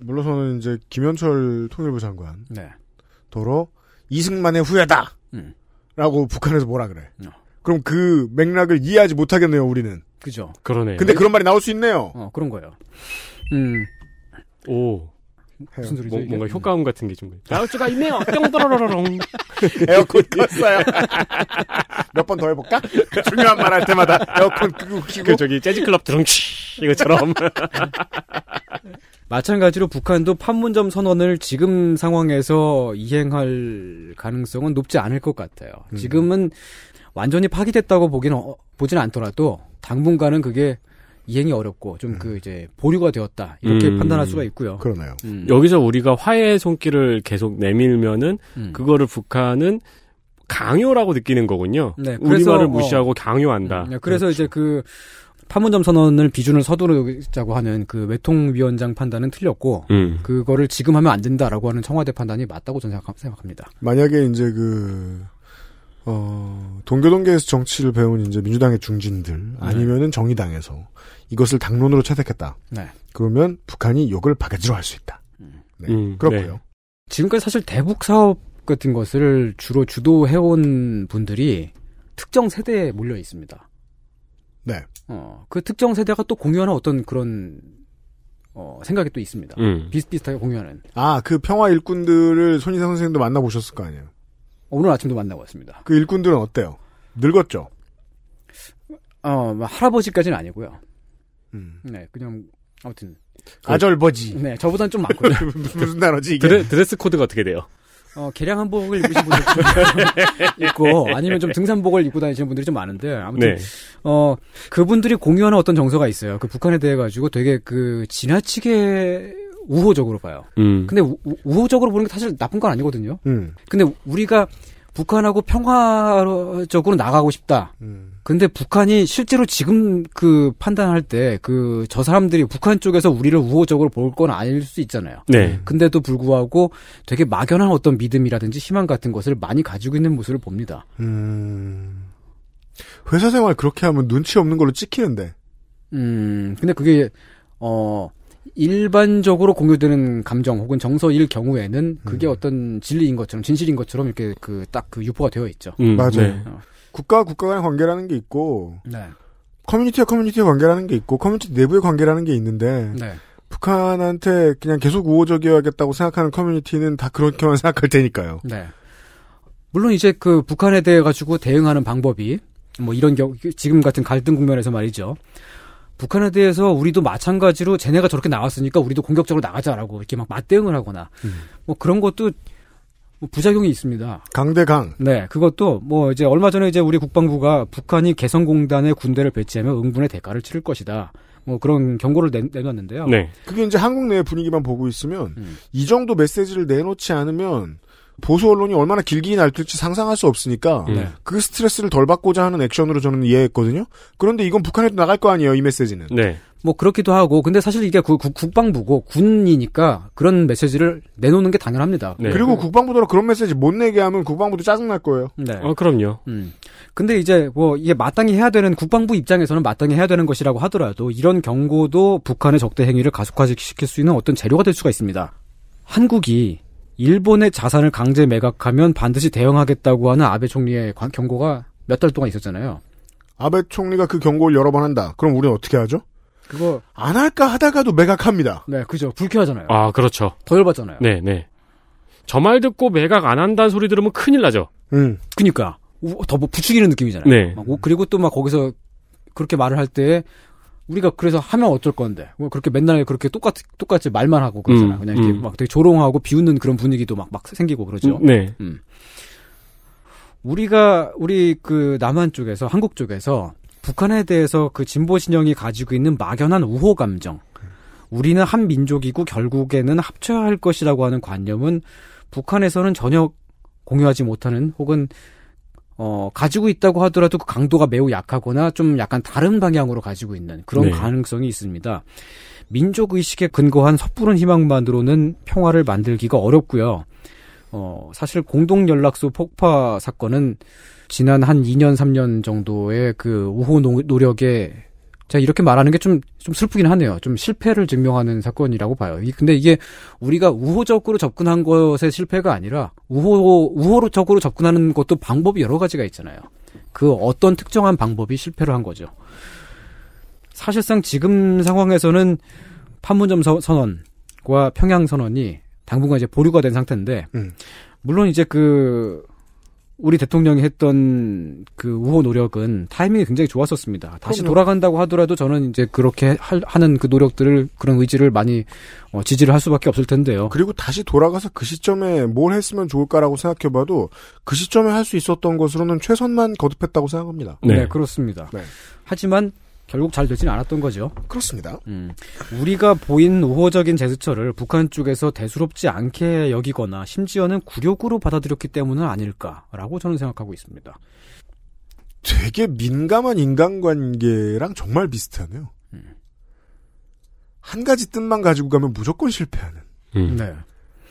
[SPEAKER 2] 물러서는 이제 김현철 통일부 장관
[SPEAKER 7] 네.
[SPEAKER 2] 도로 이승만의 후예다.
[SPEAKER 7] 음.
[SPEAKER 2] 라고 북한에서 뭐라 그래.
[SPEAKER 7] 어.
[SPEAKER 2] 그럼 그 맥락을 이해하지 못하겠네요, 우리는.
[SPEAKER 7] 그죠.
[SPEAKER 3] 그러네요.
[SPEAKER 2] 근데 그런 말이 나올 수 있네요.
[SPEAKER 7] 어, 그런 거예요. 음.
[SPEAKER 3] 오.
[SPEAKER 7] 무슨 소리죠?
[SPEAKER 3] 뭐? 뭔가 효과음 같은 게 좀. 나올 수가 있네요. 뿅떠러러렁.
[SPEAKER 2] 에어컨 껐어요. 몇 번 더 해볼까? 중요한 말 할 때마다 에어컨 끄고 키고.
[SPEAKER 3] 그 저기 재즈클럽 드렁치 이것처럼.
[SPEAKER 7] 마찬가지로 북한도 판문점 선언을 지금 상황에서 이행할 가능성은 높지 않을 것 같아요.
[SPEAKER 2] 음.
[SPEAKER 7] 지금은 완전히 파기됐다고 보기는 어, 보지는 않더라도 당분간은 그게 이행이 어렵고 좀그 이제 보류가 되었다 이렇게
[SPEAKER 3] 음.
[SPEAKER 7] 판단할 수가 있고요.
[SPEAKER 2] 그러네요.
[SPEAKER 7] 음.
[SPEAKER 3] 여기서 우리가 화해의 손길을 계속 내밀면은
[SPEAKER 7] 음.
[SPEAKER 3] 그거를 북한은 강요라고 느끼는 거군요.
[SPEAKER 7] 네,
[SPEAKER 3] 우리
[SPEAKER 7] 그래서,
[SPEAKER 3] 말을
[SPEAKER 7] 어,
[SPEAKER 3] 무시하고 강요한다.
[SPEAKER 7] 네, 그래서 이제 그 판문점 선언을 비준을 서두르자고 하는 그 외통위원장 판단은 틀렸고
[SPEAKER 3] 음.
[SPEAKER 7] 그거를 지금 하면 안 된다라고 하는 청와대 판단이 맞다고 저는 생각- 생각합니다.
[SPEAKER 2] 만약에 이제 그, 어, 동교동계에서 정치를 배운 이제 민주당의 중진들, 아니면은 정의당에서 이것을 당론으로 채택했다.
[SPEAKER 7] 네.
[SPEAKER 2] 그러면 북한이 욕을 바가지로 할 수 있다. 네.
[SPEAKER 3] 음,
[SPEAKER 2] 그렇고요.
[SPEAKER 7] 지금까지 사실 대북 사업 같은 것을 주로 주도해온 분들이 특정 세대에 몰려 있습니다.
[SPEAKER 2] 네.
[SPEAKER 7] 어, 그 특정 세대가 또 공유하는 어떤 그런 어, 생각이 또 있습니다.
[SPEAKER 3] 음.
[SPEAKER 7] 비슷비슷하게 공유하는.
[SPEAKER 2] 아, 그 평화 일꾼들을 손희상 선생님도 만나보셨을 거 아니에요?
[SPEAKER 7] 오늘 아침도 만나고 왔습니다.
[SPEAKER 2] 그 일꾼들은 어때요? 늙었죠?
[SPEAKER 7] 어, 뭐 할아버지까지는 아니고요.
[SPEAKER 2] 음.
[SPEAKER 7] 네, 그냥 아무튼
[SPEAKER 2] 아절버지.
[SPEAKER 7] 네, 저보다는 좀 많고요.
[SPEAKER 2] 무슨, 무슨 단어지, 이게?
[SPEAKER 3] 드레, 드레스 코드가 어떻게 돼요?
[SPEAKER 7] 어, 개량 한복을 입으신 분들 있고 아니면 좀 등산복을 입고 다니시는 분들이 좀 많은데 아무튼
[SPEAKER 3] 네.
[SPEAKER 7] 어 그분들이 공유하는 어떤 정서가 있어요. 그 북한에 대해 가지고 되게 그 지나치게 우호적으로 봐요.
[SPEAKER 3] 음.
[SPEAKER 7] 근데 우, 우호적으로 보는 게 사실 나쁜 건 아니거든요.
[SPEAKER 2] 음.
[SPEAKER 7] 근데 우리가 북한하고 평화적으로 나가고 싶다.
[SPEAKER 2] 음.
[SPEAKER 7] 근데 북한이 실제로 지금 그 판단할 때 그 저 사람들이 북한 쪽에서 우리를 우호적으로 볼 건 아닐 수 있잖아요.
[SPEAKER 3] 네.
[SPEAKER 7] 근데도 불구하고 되게 막연한 어떤 믿음이라든지 희망 같은 것을 많이 가지고 있는 모습을 봅니다.
[SPEAKER 2] 음. 회사 생활 그렇게 하면 눈치 없는 걸로 찍히는데.
[SPEAKER 7] 음, 근데 그게, 어, 일반적으로 공유되는 감정 혹은 정서일 경우에는 그게 어떤 진리인 것처럼, 진실인 것처럼 이렇게 그딱그 유포가 되어 있죠.
[SPEAKER 3] 음,
[SPEAKER 2] 맞아요.
[SPEAKER 3] 네.
[SPEAKER 2] 국가와 국가 간의 관계라는 게 있고,
[SPEAKER 7] 네.
[SPEAKER 2] 커뮤니티와 커뮤니티의 관계라는 게 있고, 커뮤니티 내부의 관계라는 게 있는데,
[SPEAKER 7] 네.
[SPEAKER 2] 북한한테 그냥 계속 우호적이어야겠다고 생각하는 커뮤니티는 다 그렇게만 생각할 테니까요.
[SPEAKER 7] 네. 물론 이제 그 북한에 대해 가지고 대응하는 방법이 뭐 이런 경우 지금 같은 갈등 국면에서 말이죠. 북한에 대해서 우리도 마찬가지로 쟤네가 저렇게 나왔으니까 우리도 공격적으로 나가자라고 이렇게 막 맞대응을 하거나 뭐 그런 것도 뭐 부작용이 있습니다.
[SPEAKER 2] 강대강.
[SPEAKER 7] 네, 그것도 뭐 이제 얼마 전에 이제 우리 국방부가 북한이 개성공단에 군대를 배치하면 응분의 대가를 치를 것이다. 뭐 그런 경고를 내, 내놨는데요.
[SPEAKER 3] 네.
[SPEAKER 2] 그게 이제 한국 내 분위기만 보고 있으면,
[SPEAKER 7] 음.
[SPEAKER 2] 이 정도 메시지를 내놓지 않으면, 보수 언론이 얼마나 길게 날뛸지 상상할 수 없으니까,
[SPEAKER 3] 음.
[SPEAKER 7] 네.
[SPEAKER 2] 그 스트레스를 덜 받고자 하는 액션으로 저는 이해했거든요? 그런데 이건 북한에도 나갈 거 아니에요, 이 메시지는.
[SPEAKER 3] 네.
[SPEAKER 7] 뭐 그렇기도 하고 근데 사실 이게 국, 국- 국방부고 군이니까 그런 메시지를 내놓는 게 당연합니다.
[SPEAKER 3] 네.
[SPEAKER 2] 그리고 국방부더러 그런 메시지 못 내게 하면 국방부도 짜증 날 거예요.
[SPEAKER 7] 네.
[SPEAKER 3] 어, 그럼요.
[SPEAKER 7] 음. 근데 이제 뭐 이게 마땅히 해야 되는 국방부 입장에서는 마땅히 해야 되는 것이라고 하더라도 이런 경고도 북한의 적대 행위를 가속화시킬 수 있는 어떤 재료가 될 수가 있습니다. 한국이 일본의 자산을 강제 매각하면 반드시 대응하겠다고 하는 아베 총리의 관- 경고가 몇 달 동안 있었잖아요.
[SPEAKER 2] 아베 총리가 그 경고를 여러 번 한다. 그럼 우리는 어떻게 하죠?
[SPEAKER 7] 그거
[SPEAKER 2] 안 할까 하다가도 매각합니다.
[SPEAKER 7] 네 그죠 불쾌하잖아요.
[SPEAKER 3] 아, 그렇죠.
[SPEAKER 7] 더 열받잖아요.
[SPEAKER 3] 네, 네. 저 말 듣고 매각 안 한다는 소리 들으면 큰일 나죠.
[SPEAKER 2] 음.
[SPEAKER 7] 그니까 더뭐 부추기는 느낌이잖아요.
[SPEAKER 3] 네.
[SPEAKER 7] 막 오- 그리고 또 막 거기서 그렇게 말을 할 때 우리가 그래서 하면 어쩔 건데 뭐 그렇게 맨날 그렇게 똑같 똑같이 말만 하고 그러잖아요.
[SPEAKER 3] 음,
[SPEAKER 7] 그냥 이렇게
[SPEAKER 3] 음.
[SPEAKER 7] 막 되게 조롱하고 비웃는 그런 분위기도 막 막 생기고 그러죠.
[SPEAKER 3] 네.
[SPEAKER 7] 음. 우리가 우리 그 남한 쪽에서 한국 쪽에서 북한에 대해서 그 진보 진영이 가지고 있는 막연한 우호 감정, 우리는 한 민족이고 결국에는 합쳐야 할 것이라고 하는 관념은 북한에서는 전혀 공유하지 못하는 혹은 어 가지고 있다고 하더라도 그 강도가 매우 약하거나 좀 약간 다른 방향으로 가지고 있는 그런
[SPEAKER 3] 네.
[SPEAKER 7] 가능성이 있습니다. 민족 의식에 근거한 섣부른 희망만으로는 평화를 만들기가 어렵고요. 어, 사실 공동 연락소 폭파 사건은 지난 한 2년 3년 정도의 그 우호 노, 노력에 제가 이렇게 말하는 게 좀 좀 슬프긴 하네요. 좀 실패를 증명하는 사건이라고 봐요. 이- 근데 이게 우리가 우호적으로 접근한 것의 실패가 아니라 우호 우호적으로 접근하는 것도 방법이 여러 가지가 있잖아요. 그 어떤 특정한 방법이 실패를 한 거죠. 사실상 지금 상황에서는 판문점 서- 선언과 평양 선언이 당분간 이제 보류가 된 상태인데
[SPEAKER 2] 음.
[SPEAKER 7] 물론 이제 그 우리 대통령이 했던 그 우호 노력은 타이밍이 굉장히 좋았었습니다. 다시
[SPEAKER 2] 그럼요.
[SPEAKER 7] 돌아간다고 하더라도 저는 이제 그렇게 할- 하는 그 노력들을 그런 의지를 많이 어, 지지를 할 수밖에 없을 텐데요.
[SPEAKER 2] 그리고 다시 돌아가서 그 시점에 뭘 했으면 좋을까라고 생각해봐도 그 시점에 할 수 있었던 것으로는 최선만 거듭했다고 생각합니다.
[SPEAKER 7] 네,
[SPEAKER 3] 네.
[SPEAKER 7] 그렇습니다.
[SPEAKER 2] 네.
[SPEAKER 7] 하지만 결국 잘 되진 않았던 거죠.
[SPEAKER 2] 그렇습니다.
[SPEAKER 7] 음, 우리가 보인 우호적인 제스처를 북한 쪽에서 대수롭지 않게 여기거나 심지어는 굴욕으로 받아들였기 때문은 아닐까라고 저는 생각하고 있습니다.
[SPEAKER 2] 되게 민감한 인간관계랑 정말 비슷하네요. 한 가지 뜻만 가지고 가면 무조건 실패하는.
[SPEAKER 3] 음.
[SPEAKER 7] 네.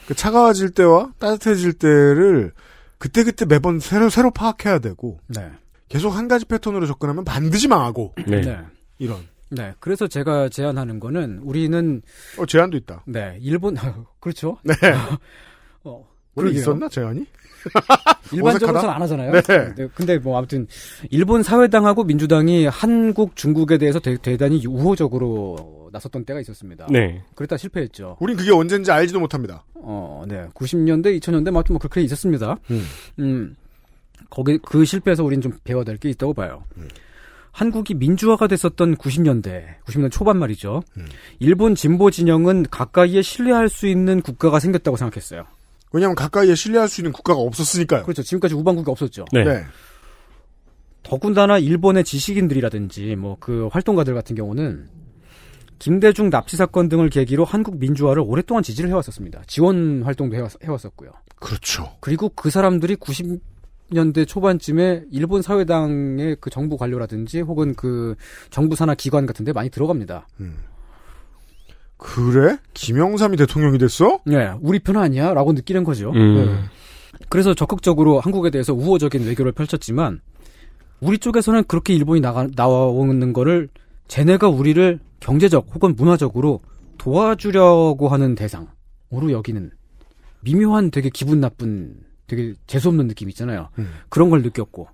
[SPEAKER 2] 그 차가워질 때와 따뜻해질 때를 그때그때 매번 새로, 새로 파악해야 되고,
[SPEAKER 7] 네.
[SPEAKER 2] 계속 한 가지 패턴으로 접근하면 반드시 망하고,
[SPEAKER 3] 네.
[SPEAKER 7] 네.
[SPEAKER 2] 이런.
[SPEAKER 7] 네. 그래서 제가 제안하는 거는 우리는
[SPEAKER 2] 어, 제안도 있다.
[SPEAKER 7] 네, 일본 그렇죠.
[SPEAKER 2] 네.
[SPEAKER 7] 어,
[SPEAKER 2] 원래. 있었나, 제안이?
[SPEAKER 7] 일반적으로
[SPEAKER 2] 어색하다?
[SPEAKER 7] 잘안 하잖아요.
[SPEAKER 2] 네.
[SPEAKER 7] 근데 뭐 아무튼 일본 사회당하고 민주당이 한국 중국에 대해서 대, 대단히 우호적으로 나섰던 때가 있었습니다.
[SPEAKER 3] 네.
[SPEAKER 7] 그랬다 실패했죠.
[SPEAKER 2] 우린 그게 언젠지 알지도 못합니다.
[SPEAKER 7] 어, 네. 90년대, 2000년대 맞좀 뭐 그렇게 있었습니다.
[SPEAKER 2] 음.
[SPEAKER 7] 음, 거기 그 실패에서 우린 좀 배워야 될 게 있다고 봐요.
[SPEAKER 2] 음.
[SPEAKER 7] 한국이 민주화가 됐었던 90년대, 90년대 초반 말이죠.
[SPEAKER 2] 음.
[SPEAKER 7] 일본 진보 진영은 가까이에 신뢰할 수 있는 국가가 생겼다고 생각했어요.
[SPEAKER 2] 왜냐하면 가까이에 신뢰할 수 있는 국가가 없었으니까요.
[SPEAKER 7] 그렇죠. 지금까지 우방국이 없었죠.
[SPEAKER 3] 네.
[SPEAKER 2] 네.
[SPEAKER 7] 더군다나 일본의 지식인들이라든지 뭐 그 활동가들 같은 경우는 김대중 납치 사건 등을 계기로 한국 민주화를 오랫동안 지지를 해왔었습니다. 지원 활동도 해왔, 해왔었고요.
[SPEAKER 2] 그렇죠.
[SPEAKER 7] 그리고 그 사람들이 90 년대 초반쯤에 일본 사회당의 그 정부 관료라든지 혹은 그 정부 산하 기관 같은 데 많이 들어갑니다.
[SPEAKER 2] 음. 그래? 김영삼이 대통령이 됐어?
[SPEAKER 7] 네, 우리 편 아니야 라고 느끼는 거죠.
[SPEAKER 3] 음.
[SPEAKER 7] 네. 그래서 적극적으로 한국에 대해서 우호적인 외교를 펼쳤지만 우리 쪽에서는 그렇게 일본이 나가, 나오는 거를 쟤네가 우리를 경제적 혹은 문화적으로 도와주려고 하는 대상으로 여기는 미묘한 되게 기분 나쁜 되게 재수없는 느낌 있잖아요.
[SPEAKER 2] 음.
[SPEAKER 7] 그런 걸 느꼈고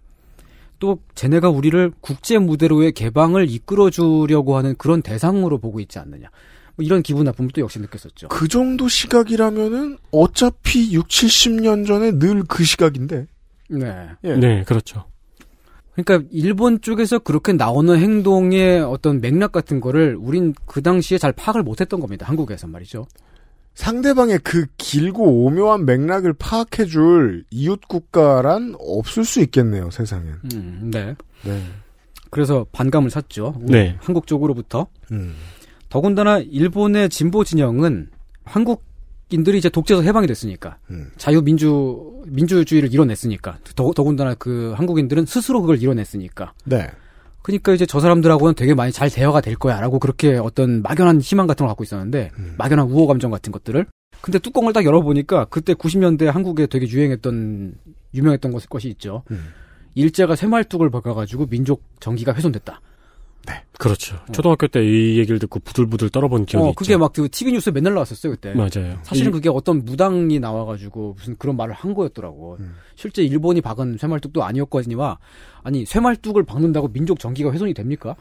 [SPEAKER 7] 또 쟤네가 우리를 국제 무대로의 개방을 이끌어 주려고 하는 그런 대상으로 보고 있지 않느냐. 뭐 이런 기분 나쁨을 또 역시 느꼈었죠.
[SPEAKER 2] 그 정도 시각이라면은 어차피 6, 70년 전에 늘 그 시각인데.
[SPEAKER 7] 네.
[SPEAKER 2] 예.
[SPEAKER 3] 네, 그렇죠.
[SPEAKER 7] 그러니까 일본 쪽에서 그렇게 나오는 행동의 어떤 맥락 같은 거를 우린 그 당시에 잘 파악을 못했던 겁니다. 한국에서 말이죠.
[SPEAKER 2] 상대방의 그 길고 오묘한 맥락을 파악해줄 이웃 국가란 없을 수 있겠네요, 세상엔.
[SPEAKER 7] 음, 네.
[SPEAKER 2] 네.
[SPEAKER 7] 그래서 반감을 샀죠.
[SPEAKER 3] 네.
[SPEAKER 7] 한국 쪽으로부터.
[SPEAKER 2] 음.
[SPEAKER 7] 더군다나 일본의 진보 진영은 한국인들이 이제 독재에서 해방이 됐으니까
[SPEAKER 2] 음.
[SPEAKER 7] 자유 민주 민주주의를 이뤄냈으니까 더, 더군다나 그 한국인들은 스스로 그걸 이뤄냈으니까
[SPEAKER 2] 네.
[SPEAKER 7] 그러니까 이제 저 사람들하고는 되게 많이 잘 대화가 될 거야라고 그렇게 어떤 막연한 희망 같은 걸 갖고 있었는데
[SPEAKER 2] 음.
[SPEAKER 7] 막연한 우호 감정 같은 것들을 근데 뚜껑을 딱 열어보니까 그때 90년대 한국에 되게 유행했던 유명했던 것, 것이 있죠.
[SPEAKER 2] 음.
[SPEAKER 7] 일제가 쇠말뚝을 박아가지고 민족 정기가 훼손됐다.
[SPEAKER 3] 그렇죠. 초등학교 때 이 얘기를 듣고 부들부들 떨어본 기억이
[SPEAKER 7] 어,
[SPEAKER 3] 있죠.
[SPEAKER 7] 그게 막그 TV 뉴스에 맨날 나왔었어요 그때.
[SPEAKER 3] 맞아요.
[SPEAKER 7] 사실은
[SPEAKER 3] 이-
[SPEAKER 7] 그게 어떤 무당이 나와가지고 무슨 그런 말을 한 거였더라고.
[SPEAKER 2] 음.
[SPEAKER 7] 실제 일본이 박은 쇠말뚝도 아니었거니와 아니 쇠말뚝을 박는다고 민족 정기가 훼손이 됩니까?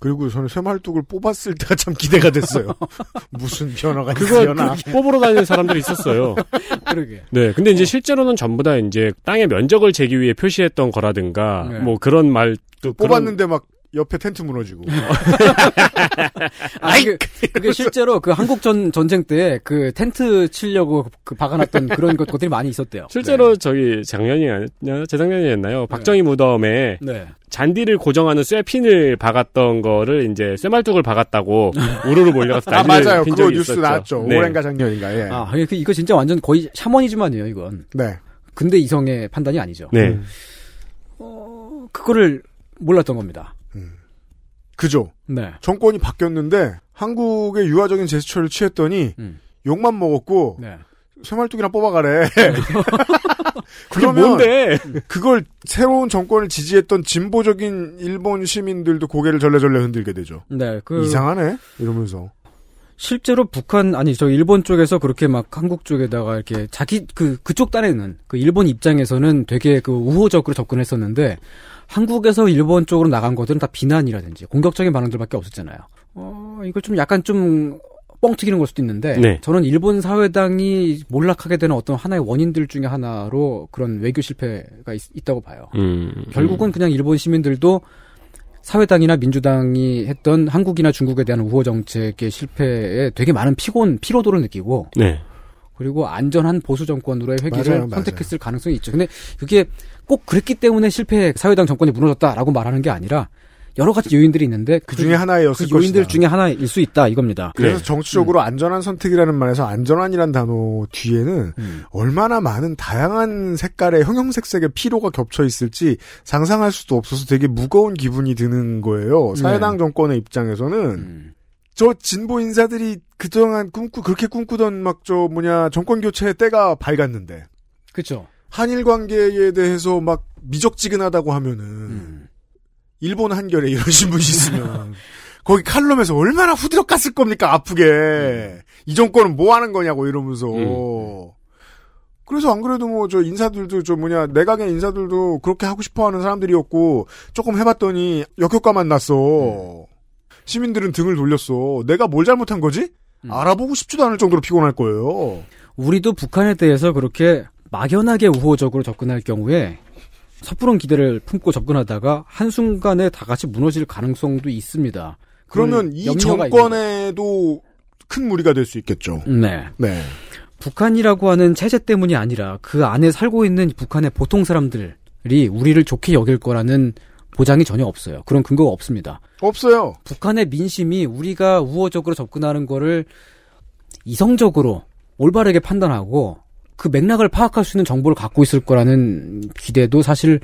[SPEAKER 2] 그리고 저는 쇠말뚝을 뽑았을 때가 참 기대가 됐어요. 무슨 변화가
[SPEAKER 3] 그거
[SPEAKER 2] 있으려나.
[SPEAKER 3] 그 뽑으러 다니는 사람들이 있었어요.
[SPEAKER 7] 그러게.
[SPEAKER 3] 네, 근데 이제 실제로는 전부 다 이제 땅의 면적을 재기 위해 표시했던 거라든가
[SPEAKER 7] 네.
[SPEAKER 3] 뭐 그런 말도
[SPEAKER 2] 뽑았는데 막 옆에 텐트 무너지고.
[SPEAKER 7] 아, 그게, 그게 실제로 그 한국 전 전쟁 때 그 텐트 치려고 그 박아놨던 그런 것, 것들이 많이 있었대요.
[SPEAKER 3] 실제로 저기 작년이 아니냐 재작년이었나요? 박정희 무덤에
[SPEAKER 7] 네.
[SPEAKER 3] 잔디를 고정하는 쇠핀을 박았던 거를 이제 쇠말뚝을 박았다고 우르르 몰려가서
[SPEAKER 2] 아,
[SPEAKER 3] 난리를
[SPEAKER 2] 맞아요.
[SPEAKER 3] 핀
[SPEAKER 2] 그거
[SPEAKER 3] 적이
[SPEAKER 2] 뉴스
[SPEAKER 3] 있었죠.
[SPEAKER 2] 나왔죠.
[SPEAKER 3] 네.
[SPEAKER 2] 올해인가 작년인가, 예.
[SPEAKER 7] 아, 이거- 이거 진짜 완전 거의 샤머니즘아니에요, 이건.
[SPEAKER 2] 네.
[SPEAKER 7] 근데 이성의 판단이 아니죠.
[SPEAKER 3] 네.
[SPEAKER 2] 음.
[SPEAKER 7] 그거를 몰랐던 겁니다.
[SPEAKER 2] 그죠.
[SPEAKER 7] 네.
[SPEAKER 2] 정권이 바뀌었는데 한국의 유화적인 제스처를 취했더니
[SPEAKER 7] 음.
[SPEAKER 2] 욕만 먹었고
[SPEAKER 7] 네.
[SPEAKER 2] 쇠말뚝이나 뽑아가래.
[SPEAKER 3] 그게
[SPEAKER 2] 그러면
[SPEAKER 3] 뭔데?
[SPEAKER 2] 그걸 새로운 정권을 지지했던 진보적인 일본 시민들도 고개를 절레절레 흔들게 되죠.
[SPEAKER 7] 네. 그
[SPEAKER 2] 이상하네 이러면서.
[SPEAKER 7] 실제로 북한 아니 저 일본 쪽에서 그렇게 막 한국 쪽에다가 이렇게 자기 그 그쪽 딴에는 그 일본 입장에서는 되게 그 우호적으로 접근했었는데 한국에서 일본 쪽으로 나간 것들은 다 비난이라든지 공격적인 반응들밖에 없었잖아요. 어 이걸 좀 약간 좀 뻥튀기는 걸 수도 있는데
[SPEAKER 3] 네.
[SPEAKER 7] 저는 일본 사회당이 몰락하게 되는 어떤 하나의 원인들 중에 하나로 그런 외교 실패가 있, 다고 봐요.
[SPEAKER 3] 음,
[SPEAKER 7] 결국은 그냥 일본 시민들도 사회당이나 민주당이 했던 한국이나 중국에 대한 우호 정책의 실패에 되게 많은 피곤, 피로도를 느끼고
[SPEAKER 3] 네.
[SPEAKER 7] 그리고 안전한 보수 정권으로의 회기를
[SPEAKER 2] 맞아요, 맞아요.
[SPEAKER 7] 선택했을 가능성이 있죠. 근데 그게 꼭 그랬기 때문에 실패 사회당 정권이 무너졌다라고 말하는 게 아니라 여러 가지 요인들이 있는데
[SPEAKER 2] 그 중에 하나였을
[SPEAKER 7] 그 요인들
[SPEAKER 2] 것이다.
[SPEAKER 7] 중에 하나일 수 있다 이겁니다.
[SPEAKER 2] 그래서
[SPEAKER 3] 네.
[SPEAKER 2] 정치적으로 안전한 선택이라는 말에서 안전한이란 단어 뒤에는
[SPEAKER 7] 음.
[SPEAKER 2] 얼마나 많은 다양한 색깔의 형형색색의 피로가 겹쳐 있을지 상상할 수도 없어서 되게 무거운 기분이 드는 거예요. 사회당 정권의 입장에서는
[SPEAKER 7] 음.
[SPEAKER 2] 저 진보 인사들이 그동안 꿈꾸 그렇게 꿈꾸던 막 저 뭐냐 정권 교체의 때가 밝았는데
[SPEAKER 7] 그렇죠.
[SPEAKER 2] 한일 관계에 대해서 막 미적지근하다고 하면은
[SPEAKER 7] 음.
[SPEAKER 2] 일본 한결에 이러신 분이 있으면 거기 칼럼에서 얼마나 후드려 깠을 겁니까 아프게 이 정권은 뭐 하는 거냐고 이러면서
[SPEAKER 3] 음.
[SPEAKER 2] 그래서 안 그래도 뭐 저 인사들도 저 뭐냐 내각의 인사들도 그렇게 하고 싶어하는 사람들이었고 조금 해봤더니 역효과만 났어 시민들은 등을 돌렸어 내가 뭘 잘못한 거지
[SPEAKER 7] 음.
[SPEAKER 2] 알아보고 싶지도 않을 정도로 피곤할 거예요
[SPEAKER 7] 우리도 북한에 대해서 그렇게 막연하게 우호적으로 접근할 경우에 섣부른 기대를 품고 접근하다가 한순간에 다 같이 무너질 가능성도 있습니다.
[SPEAKER 2] 그러면 그이 정권에도 큰 무리가 될 수 있겠죠.
[SPEAKER 7] 네.
[SPEAKER 2] 네
[SPEAKER 7] 북한이라고 하는 체제 때문이 아니라 그 안에 살고 있는 북한의 보통 사람들이 우리를 좋게 여길 거라는 보장이 전혀 없어요. 그런 근거가 없습니다.
[SPEAKER 2] 없어요
[SPEAKER 7] 북한의 민심이 우리가 우호적으로 접근하는 거를 이성적으로 올바르게 판단하고 그 맥락을 파악할 수 있는 정보를 갖고 있을 거라는 기대도 사실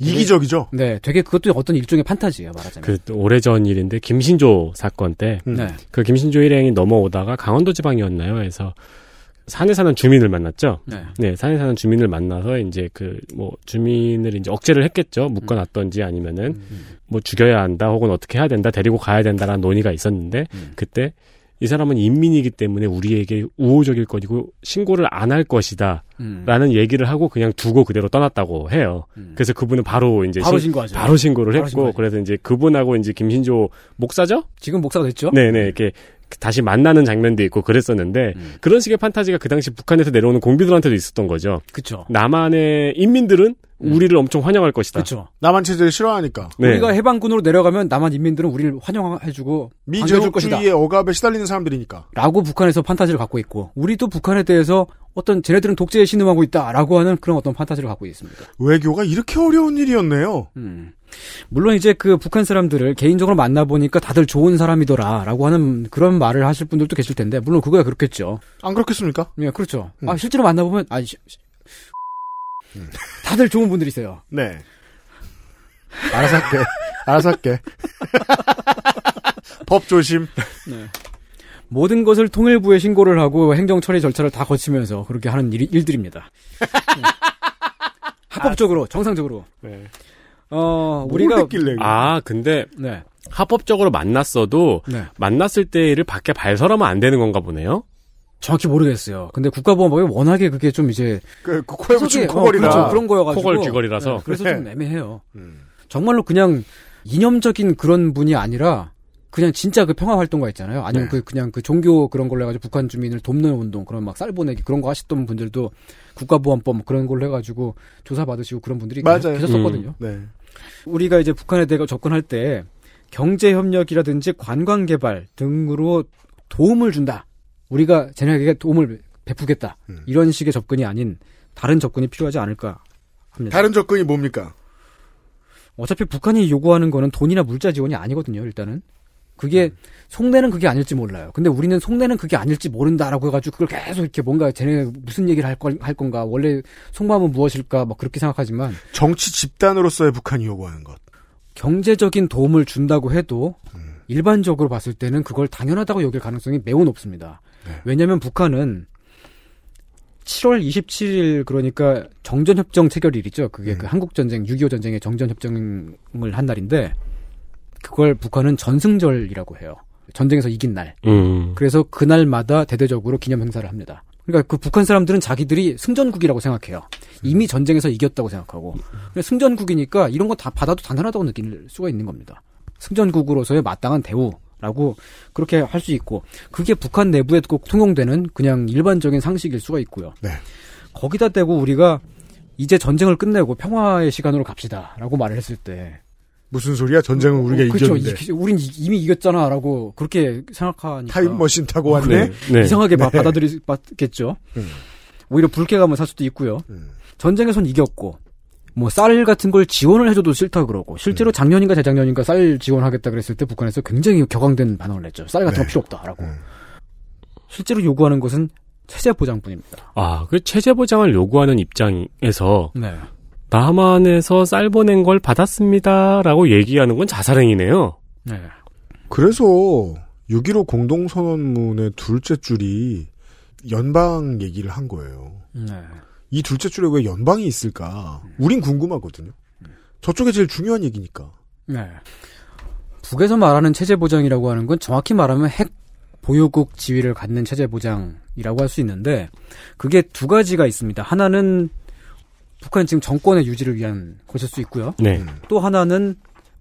[SPEAKER 2] 이기적이죠
[SPEAKER 7] 네, 되게 그것도 어떤 일종의 판타지예요, 말하자면.
[SPEAKER 3] 그 오래전 일인데 김신조 사건 때그
[SPEAKER 2] 음.
[SPEAKER 7] 네.
[SPEAKER 3] 김신조 일행이 넘어오다가 강원도 지방이었나요? 해서 산에 사는 주민을 만났죠.
[SPEAKER 7] 네.
[SPEAKER 3] 네, 산에 사는 주민을 만나서 이제 그 뭐 주민을 이제 억제를 했겠죠. 묶어놨던지 아니면은
[SPEAKER 7] 음.
[SPEAKER 3] 뭐 죽여야 한다 혹은 어떻게 해야 된다 데리고 가야 된다라는 논의가 있었는데
[SPEAKER 7] 음.
[SPEAKER 3] 그때 이 사람은 인민이기 때문에 우리에게 우호적일 것이고 신고를 안 할 것이다
[SPEAKER 7] 음.
[SPEAKER 3] 라는 얘기를 하고 그냥 두고 그대로 떠났다고 해요.
[SPEAKER 7] 음.
[SPEAKER 3] 그래서 그분은 바로 이제
[SPEAKER 7] 바로
[SPEAKER 3] 신-
[SPEAKER 7] 신고하죠.
[SPEAKER 3] 바로 신고를
[SPEAKER 7] 바로
[SPEAKER 3] 했고
[SPEAKER 7] 신고하죠.
[SPEAKER 3] 그래서 이제 그분하고 이제 김신조 목사죠?
[SPEAKER 7] 지금 목사가 됐죠?
[SPEAKER 3] 네네 이렇게 다시 만나는 장면도 있고 그랬었는데
[SPEAKER 7] 음.
[SPEAKER 3] 그런 식의 판타지가 그 당시 북한에서 내려오는 공비들한테도 있었던 거죠.
[SPEAKER 7] 그쵸.
[SPEAKER 3] 남한의 인민들은
[SPEAKER 7] 음.
[SPEAKER 3] 우리를 엄청 환영할 것이다.
[SPEAKER 7] 그쵸.
[SPEAKER 2] 남한 체제를 싫어하니까
[SPEAKER 3] 네.
[SPEAKER 7] 우리가 해방군으로 내려가면 남한 인민들은 우리를 환영해주고.
[SPEAKER 2] 미제국주의의 억압에 시달리는 사람들이니까
[SPEAKER 7] 라고 북한에서 판타지를 갖고 있고 우리도 북한에 대해서 어떤 쟤네들은 독재에 신음하고 있다라고 하는 그런 어떤 판타지를 갖고 있습니다.
[SPEAKER 2] 외교가 이렇게 어려운 일이었네요.
[SPEAKER 7] 음. 물론 이제 그 북한 사람들을 개인적으로 만나보니까 다들 좋은 사람이더라 라고 하는 그런 말을 하실 분들도 계실 텐데 물론 그거야 그렇겠죠.
[SPEAKER 2] 안 그렇겠습니까?
[SPEAKER 7] 예, 그렇죠.
[SPEAKER 2] 음.
[SPEAKER 7] 아 실제로 만나보면 아 시- 시- 다들 좋은 분들이세요.
[SPEAKER 2] 네. 알아서 할게. 알아서 할게. 법 조심.
[SPEAKER 7] 네. 모든 것을 통일부에 신고를 하고 행정 처리 절차를 다 거치면서 그렇게 하는 일, 일들입니다. 네. 합법적으로, 정상적으로.
[SPEAKER 3] 네.
[SPEAKER 7] 어,
[SPEAKER 2] 뭘
[SPEAKER 7] 우리가
[SPEAKER 2] 했길래.
[SPEAKER 3] 아, 근데
[SPEAKER 7] 네.
[SPEAKER 3] 합법적으로 만났어도
[SPEAKER 7] 네.
[SPEAKER 3] 만났을 때 일을 밖에 발설하면 안 되는 건가 보네요.
[SPEAKER 7] 정확히 모르겠어요. 근데 국가보안법이 워낙에 그게 좀 이제
[SPEAKER 2] 그, 그 코에 붙인 코걸이라.
[SPEAKER 7] 어, 그렇죠. 그런 거여가지고
[SPEAKER 3] 코걸 귀걸이라서.
[SPEAKER 7] 네, 그래서 좀 애매해요.
[SPEAKER 2] 음.
[SPEAKER 7] 정말로 그냥 이념적인 그런 분이 아니라 그냥 진짜 그 평화 활동가 있잖아요. 아니면
[SPEAKER 2] 네.
[SPEAKER 7] 그 그냥 그 종교 그런 걸로 해가지고 북한 주민을 돕는 운동 그런 막 쌀 보내기 그런 거 하셨던 분들도 국가보안법 뭐 그런 걸로 해가지고 조사 받으시고 그런 분들이
[SPEAKER 2] 맞아요.
[SPEAKER 7] 계셨었거든요.
[SPEAKER 2] 네.
[SPEAKER 7] 우리가 이제 북한에 대해 접근할 때 경제 협력이라든지 관광 개발 등으로 도움을 준다. 우리가 쟤네에게 도움을 베푸겠다.
[SPEAKER 2] 음.
[SPEAKER 7] 이런 식의 접근이 아닌 다른 접근이 필요하지 않을까 합니다.
[SPEAKER 2] 다른 접근이 뭡니까?
[SPEAKER 7] 어차피 북한이 요구하는 거는 돈이나 물자 지원이 아니거든요, 일단은. 그게 속내는 그게 아닐지 몰라요. 근데 우리는 속내는 그게 아닐지 모른다라고 해가지고 그걸 계속 이렇게 뭔가 쟤네 무슨 얘기를 할, 걸, 할 건가 원래 속마음은 무엇일까 막 그렇게 생각하지만
[SPEAKER 2] 정치 집단으로서의 북한이 요구하는 것.
[SPEAKER 7] 경제적인 도움을 준다고 해도
[SPEAKER 2] 음.
[SPEAKER 7] 일반적으로 봤을 때는 그걸 당연하다고 여길 가능성이 매우 높습니다.
[SPEAKER 2] 네.
[SPEAKER 7] 왜냐하면 북한은 7월 27일 그러니까 정전협정 체결일이죠. 그게
[SPEAKER 2] 음.
[SPEAKER 7] 그 한국 전쟁 6.25 전쟁의 정전협정을 한 날인데 그걸 북한은 전승절이라고 해요. 전쟁에서 이긴 날.
[SPEAKER 3] 음.
[SPEAKER 7] 그래서 그날마다 대대적으로 기념 행사를 합니다. 그러니까 그 북한 사람들은 자기들이 승전국이라고 생각해요. 이미 전쟁에서 이겼다고 생각하고. 근데 승전국이니까 이런 거 다 받아도 당연하다고 느낄 수가 있는 겁니다. 승전국으로서의 마땅한 대우라고 그렇게 할 수 있고 그게 북한 내부에 꼭 통용되는 그냥 일반적인 상식일 수가 있고요.
[SPEAKER 2] 네.
[SPEAKER 7] 거기다 대고 우리가 이제 전쟁을 끝내고 평화의 시간으로 갑시다라고 말을 했을 때
[SPEAKER 2] 무슨 소리야? 전쟁은 우리가
[SPEAKER 7] 그렇죠.
[SPEAKER 2] 이겼는데.
[SPEAKER 7] 이- 우린 이- 이미 이겼잖아라고 그렇게 생각하니까
[SPEAKER 2] 타임머신 타고 왔네?
[SPEAKER 3] 네. 네.
[SPEAKER 7] 이상하게 바-
[SPEAKER 2] 네.
[SPEAKER 7] 받아들이겠죠.
[SPEAKER 2] 음.
[SPEAKER 7] 오히려 불쾌감을 살 수도 있고요.
[SPEAKER 2] 음.
[SPEAKER 7] 전쟁에선 이겼고 뭐 쌀 같은 걸 지원을 해줘도 싫다 그러고 실제로
[SPEAKER 2] 음.
[SPEAKER 7] 작년인가 재작년인가 쌀 지원하겠다 그랬을 때 북한에서 굉장히 격앙된 반응을 냈죠. 쌀 같은
[SPEAKER 2] 네.
[SPEAKER 7] 거 필요 없다라고.
[SPEAKER 2] 음.
[SPEAKER 7] 실제로 요구하는 것은 체제 보장뿐입니다.
[SPEAKER 3] 아, 그 체제 보장을 요구하는 입장에서
[SPEAKER 7] 네.
[SPEAKER 3] 남한에서 쌀 보낸 걸 받았습니다라고 얘기하는 건 자살행위네요.
[SPEAKER 7] 네.
[SPEAKER 2] 그래서 6.15 공동선언문의 둘째 줄이 연방 얘기를 한 거예요.
[SPEAKER 7] 네.
[SPEAKER 2] 이 둘째 줄에 왜 연방이 있을까? 우린 궁금하거든요. 저쪽에 제일 중요한 얘기니까.
[SPEAKER 7] 네. 북에서 말하는 체제 보장이라고 하는 건 정확히 말하면 핵 보유국 지위를 갖는 체제 보장이라고 할 수 있는데 그게 두 가지가 있습니다. 하나는 북한 지금 정권의 유지를 위한 것일 수 있고요.
[SPEAKER 3] 네.
[SPEAKER 2] 음.
[SPEAKER 7] 또 하나는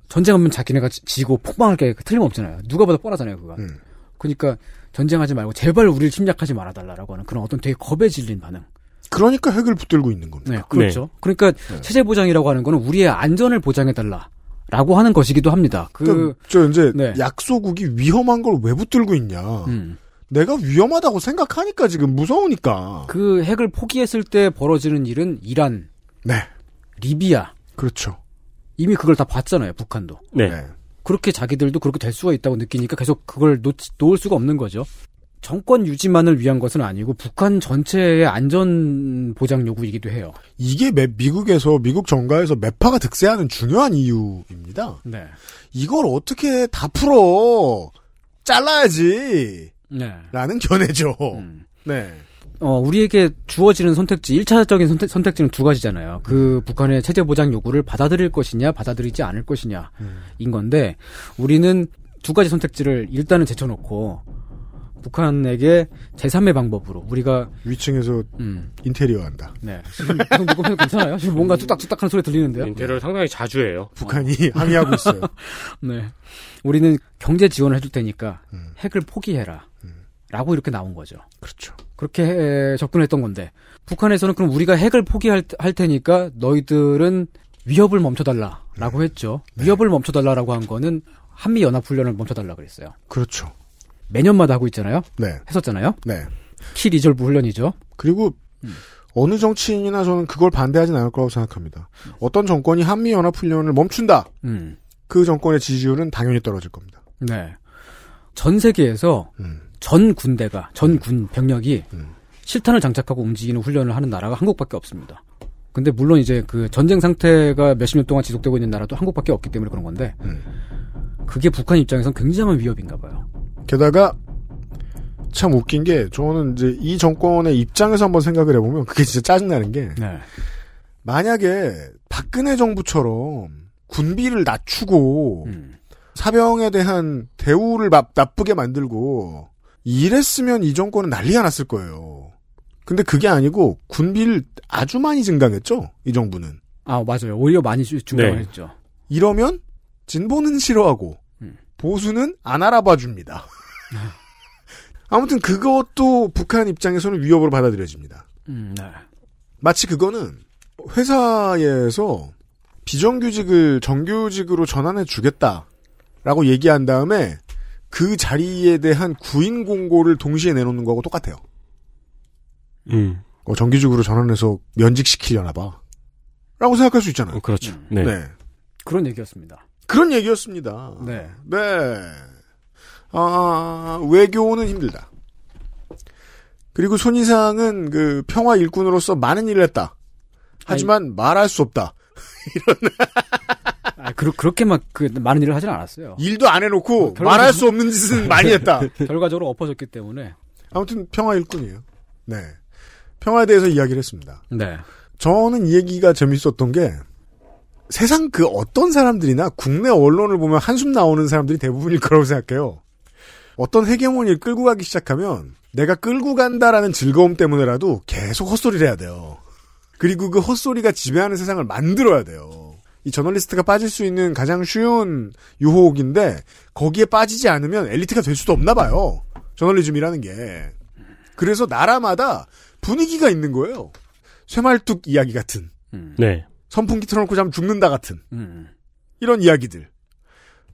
[SPEAKER 7] 전쟁하면 자기네가 지- 지고 폭망할 게 틀림없잖아요. 누가 봐도 뻔하잖아요, 그거.
[SPEAKER 2] 음.
[SPEAKER 7] 그러니까 전쟁하지 말고 제발 우리를 침략하지 말아달라라고 하는 그런 어떤 되게 겁에 질린 반응.
[SPEAKER 2] 그러니까 핵을 붙들고 있는 겁니다.
[SPEAKER 7] 네, 그렇죠. 그러니까 체제 보장이라고 하는 거는 우리의 안전을 보장해달라 라고 하는 것이기도 합니다. 그,
[SPEAKER 2] 그러니까 저 이제
[SPEAKER 7] 네.
[SPEAKER 2] 약소국이 위험한 걸 왜 붙들고 있냐.
[SPEAKER 7] 음.
[SPEAKER 2] 내가 위험하다고 생각하니까 지금 무서우니까.
[SPEAKER 7] 그 핵을 포기했을 때 벌어지는 일은 이란,
[SPEAKER 2] 네.
[SPEAKER 7] 리비아
[SPEAKER 2] 그렇죠.
[SPEAKER 7] 이미 그걸 다 봤잖아요. 북한도
[SPEAKER 3] 네.
[SPEAKER 2] 네.
[SPEAKER 7] 그렇게 자기들도 그렇게 될 수가 있다고 느끼니까 계속 그걸 놓, 놓을 수가 없는 거죠. 정권 유지만을 위한 것은 아니고 북한 전체의 안전 보장 요구이기도 해요.
[SPEAKER 2] 이게 매- 미국에서 미국 정가에서 매파가 득세하는 중요한 이유입니다.
[SPEAKER 7] 네,
[SPEAKER 2] 이걸 어떻게 다 풀어 잘라야지
[SPEAKER 7] 네.
[SPEAKER 2] 라는 견해죠.
[SPEAKER 7] 음.
[SPEAKER 2] 네.
[SPEAKER 7] 어, 우리에게 주어지는 선택지, 1차적인 선택, 선택지는 두 가지잖아요. 그 북한의 체제 보장 요구를 받아들일 것이냐, 받아들이지 않을 것이냐, 인 건데, 우리는 두 가지 선택지를 일단은 제쳐놓고, 북한에게 제3의 방법으로, 우리가,
[SPEAKER 2] 위층에서
[SPEAKER 7] 음,
[SPEAKER 2] 인테리어 한다.
[SPEAKER 7] 네. 지금 녹음해도 괜찮아요? 지금 뭔가 뚝딱뚝딱 하는 소리 들리는데요?
[SPEAKER 3] 인테리어를 상당히 자주 해요.
[SPEAKER 2] 북한이 항의하고 있어요.
[SPEAKER 7] 네. 우리는 경제 지원을 해줄 테니까,
[SPEAKER 2] 음.
[SPEAKER 7] 핵을 포기해라. 라고 이렇게 나온 거죠.
[SPEAKER 2] 그렇죠.
[SPEAKER 7] 그렇게 해- 접근했던 건데 북한에서는 그럼 우리가 핵을 포기할 할 테니까 너희들은 위협을 멈춰달라라고 했죠. 위협을 멈춰달라라고 한 거는 한미 연합 훈련을 멈춰달라 그랬어요.
[SPEAKER 2] 그렇죠.
[SPEAKER 7] 매년마다 하고 있잖아요.
[SPEAKER 2] 네.
[SPEAKER 7] 했었잖아요.
[SPEAKER 2] 네.
[SPEAKER 7] 키 리졸브 훈련이죠.
[SPEAKER 2] 그리고 어느 정치인이나 저는 그걸 반대하진 않을 거라고 생각합니다. 어떤 정권이 한미 연합 훈련을 멈춘다.
[SPEAKER 7] 음.
[SPEAKER 2] 그 정권의 지지율은 당연히 떨어질 겁니다.
[SPEAKER 7] 네. 전 세계에서
[SPEAKER 2] 음.
[SPEAKER 7] 전 군대가 전 군 병력이
[SPEAKER 2] 음.
[SPEAKER 7] 실탄을 장착하고 움직이는 훈련을 하는 나라가 한국밖에 없습니다. 근데 물론 이제 그 전쟁 상태가 몇십 년 동안 지속되고 있는 나라도 한국밖에 없기 때문에 그런 건데
[SPEAKER 2] 음.
[SPEAKER 7] 그게 북한 입장에선 굉장한 위협인가 봐요.
[SPEAKER 2] 게다가 참 웃긴 게 저는 이제 이 정권의 입장에서 한번 생각을 해보면 그게 진짜 짜증나는 게
[SPEAKER 7] 네.
[SPEAKER 2] 만약에 박근혜 정부처럼 군비를 낮추고
[SPEAKER 7] 음.
[SPEAKER 2] 사병에 대한 대우를 막 나쁘게 만들고 이랬으면 이 정권은 난리가 났을 거예요. 근데 그게 아니고 군비를 아주 많이 증강했죠. 이 정부는.
[SPEAKER 7] 아 맞아요. 오히려 많이 주- 중단을
[SPEAKER 3] 네.
[SPEAKER 7] 했죠.
[SPEAKER 2] 이러면 진보는 싫어하고
[SPEAKER 7] 음.
[SPEAKER 2] 보수는 안 알아봐 줍니다. 아무튼 그것도 북한 입장에서는 위협으로 받아들여집니다.
[SPEAKER 7] 음, 네.
[SPEAKER 2] 마치 그거는 회사에서 비정규직을 정규직으로 전환해 주겠다라고 얘기한 다음에 그 자리에 대한 구인 공고를 동시에 내놓는 거하고 똑같아요.
[SPEAKER 3] 음.
[SPEAKER 2] 어, 정규직으로 전환해서 면직시키려나 봐. 라고 생각할 수 있잖아요.
[SPEAKER 3] 어, 그렇죠.
[SPEAKER 7] 음.
[SPEAKER 3] 네.
[SPEAKER 2] 네.
[SPEAKER 7] 그런 얘기였습니다.
[SPEAKER 2] 그런 얘기였습니다.
[SPEAKER 7] 네.
[SPEAKER 2] 네. 아, 외교는 힘들다. 그리고 손이상은 그 평화 일꾼으로서 많은 일을 했다. 하지만 말할 수 없다.
[SPEAKER 7] 아, 그, 그렇게 막 그 많은 일을 하진 않았어요.
[SPEAKER 2] 일도 안 해놓고
[SPEAKER 7] 결과적으로-
[SPEAKER 2] 말할 수 없는 짓은 많이 했다.
[SPEAKER 7] 결과적으로 엎어졌기 때문에.
[SPEAKER 2] 아무튼 평화 일꾼이에요. 네. 평화에 대해서 이야기를 했습니다.
[SPEAKER 7] 네.
[SPEAKER 2] 저는 이 얘기가 재밌었던 게 세상 그 어떤 사람들이나 국내 언론을 보면 한숨 나오는 사람들이 대부분일 거라고 생각해요. 어떤 헤게모니를 끌고 가기 시작하면 내가 끌고 간다라는 즐거움 때문에라도 계속 헛소리를 해야 돼요. 그리고 그 헛소리가 지배하는 세상을 만들어야 돼요. 이 저널리스트가 빠질 수 있는 가장 쉬운 유혹인데 거기에 빠지지 않으면 엘리트가 될 수도 없나 봐요. 저널리즘이라는 게. 그래서 나라마다 분위기가 있는 거예요. 쇠말뚝 이야기 같은.
[SPEAKER 7] 음.
[SPEAKER 3] 네.
[SPEAKER 2] 선풍기 틀어놓고 자면 죽는다 같은.
[SPEAKER 7] 음.
[SPEAKER 2] 이런 이야기들.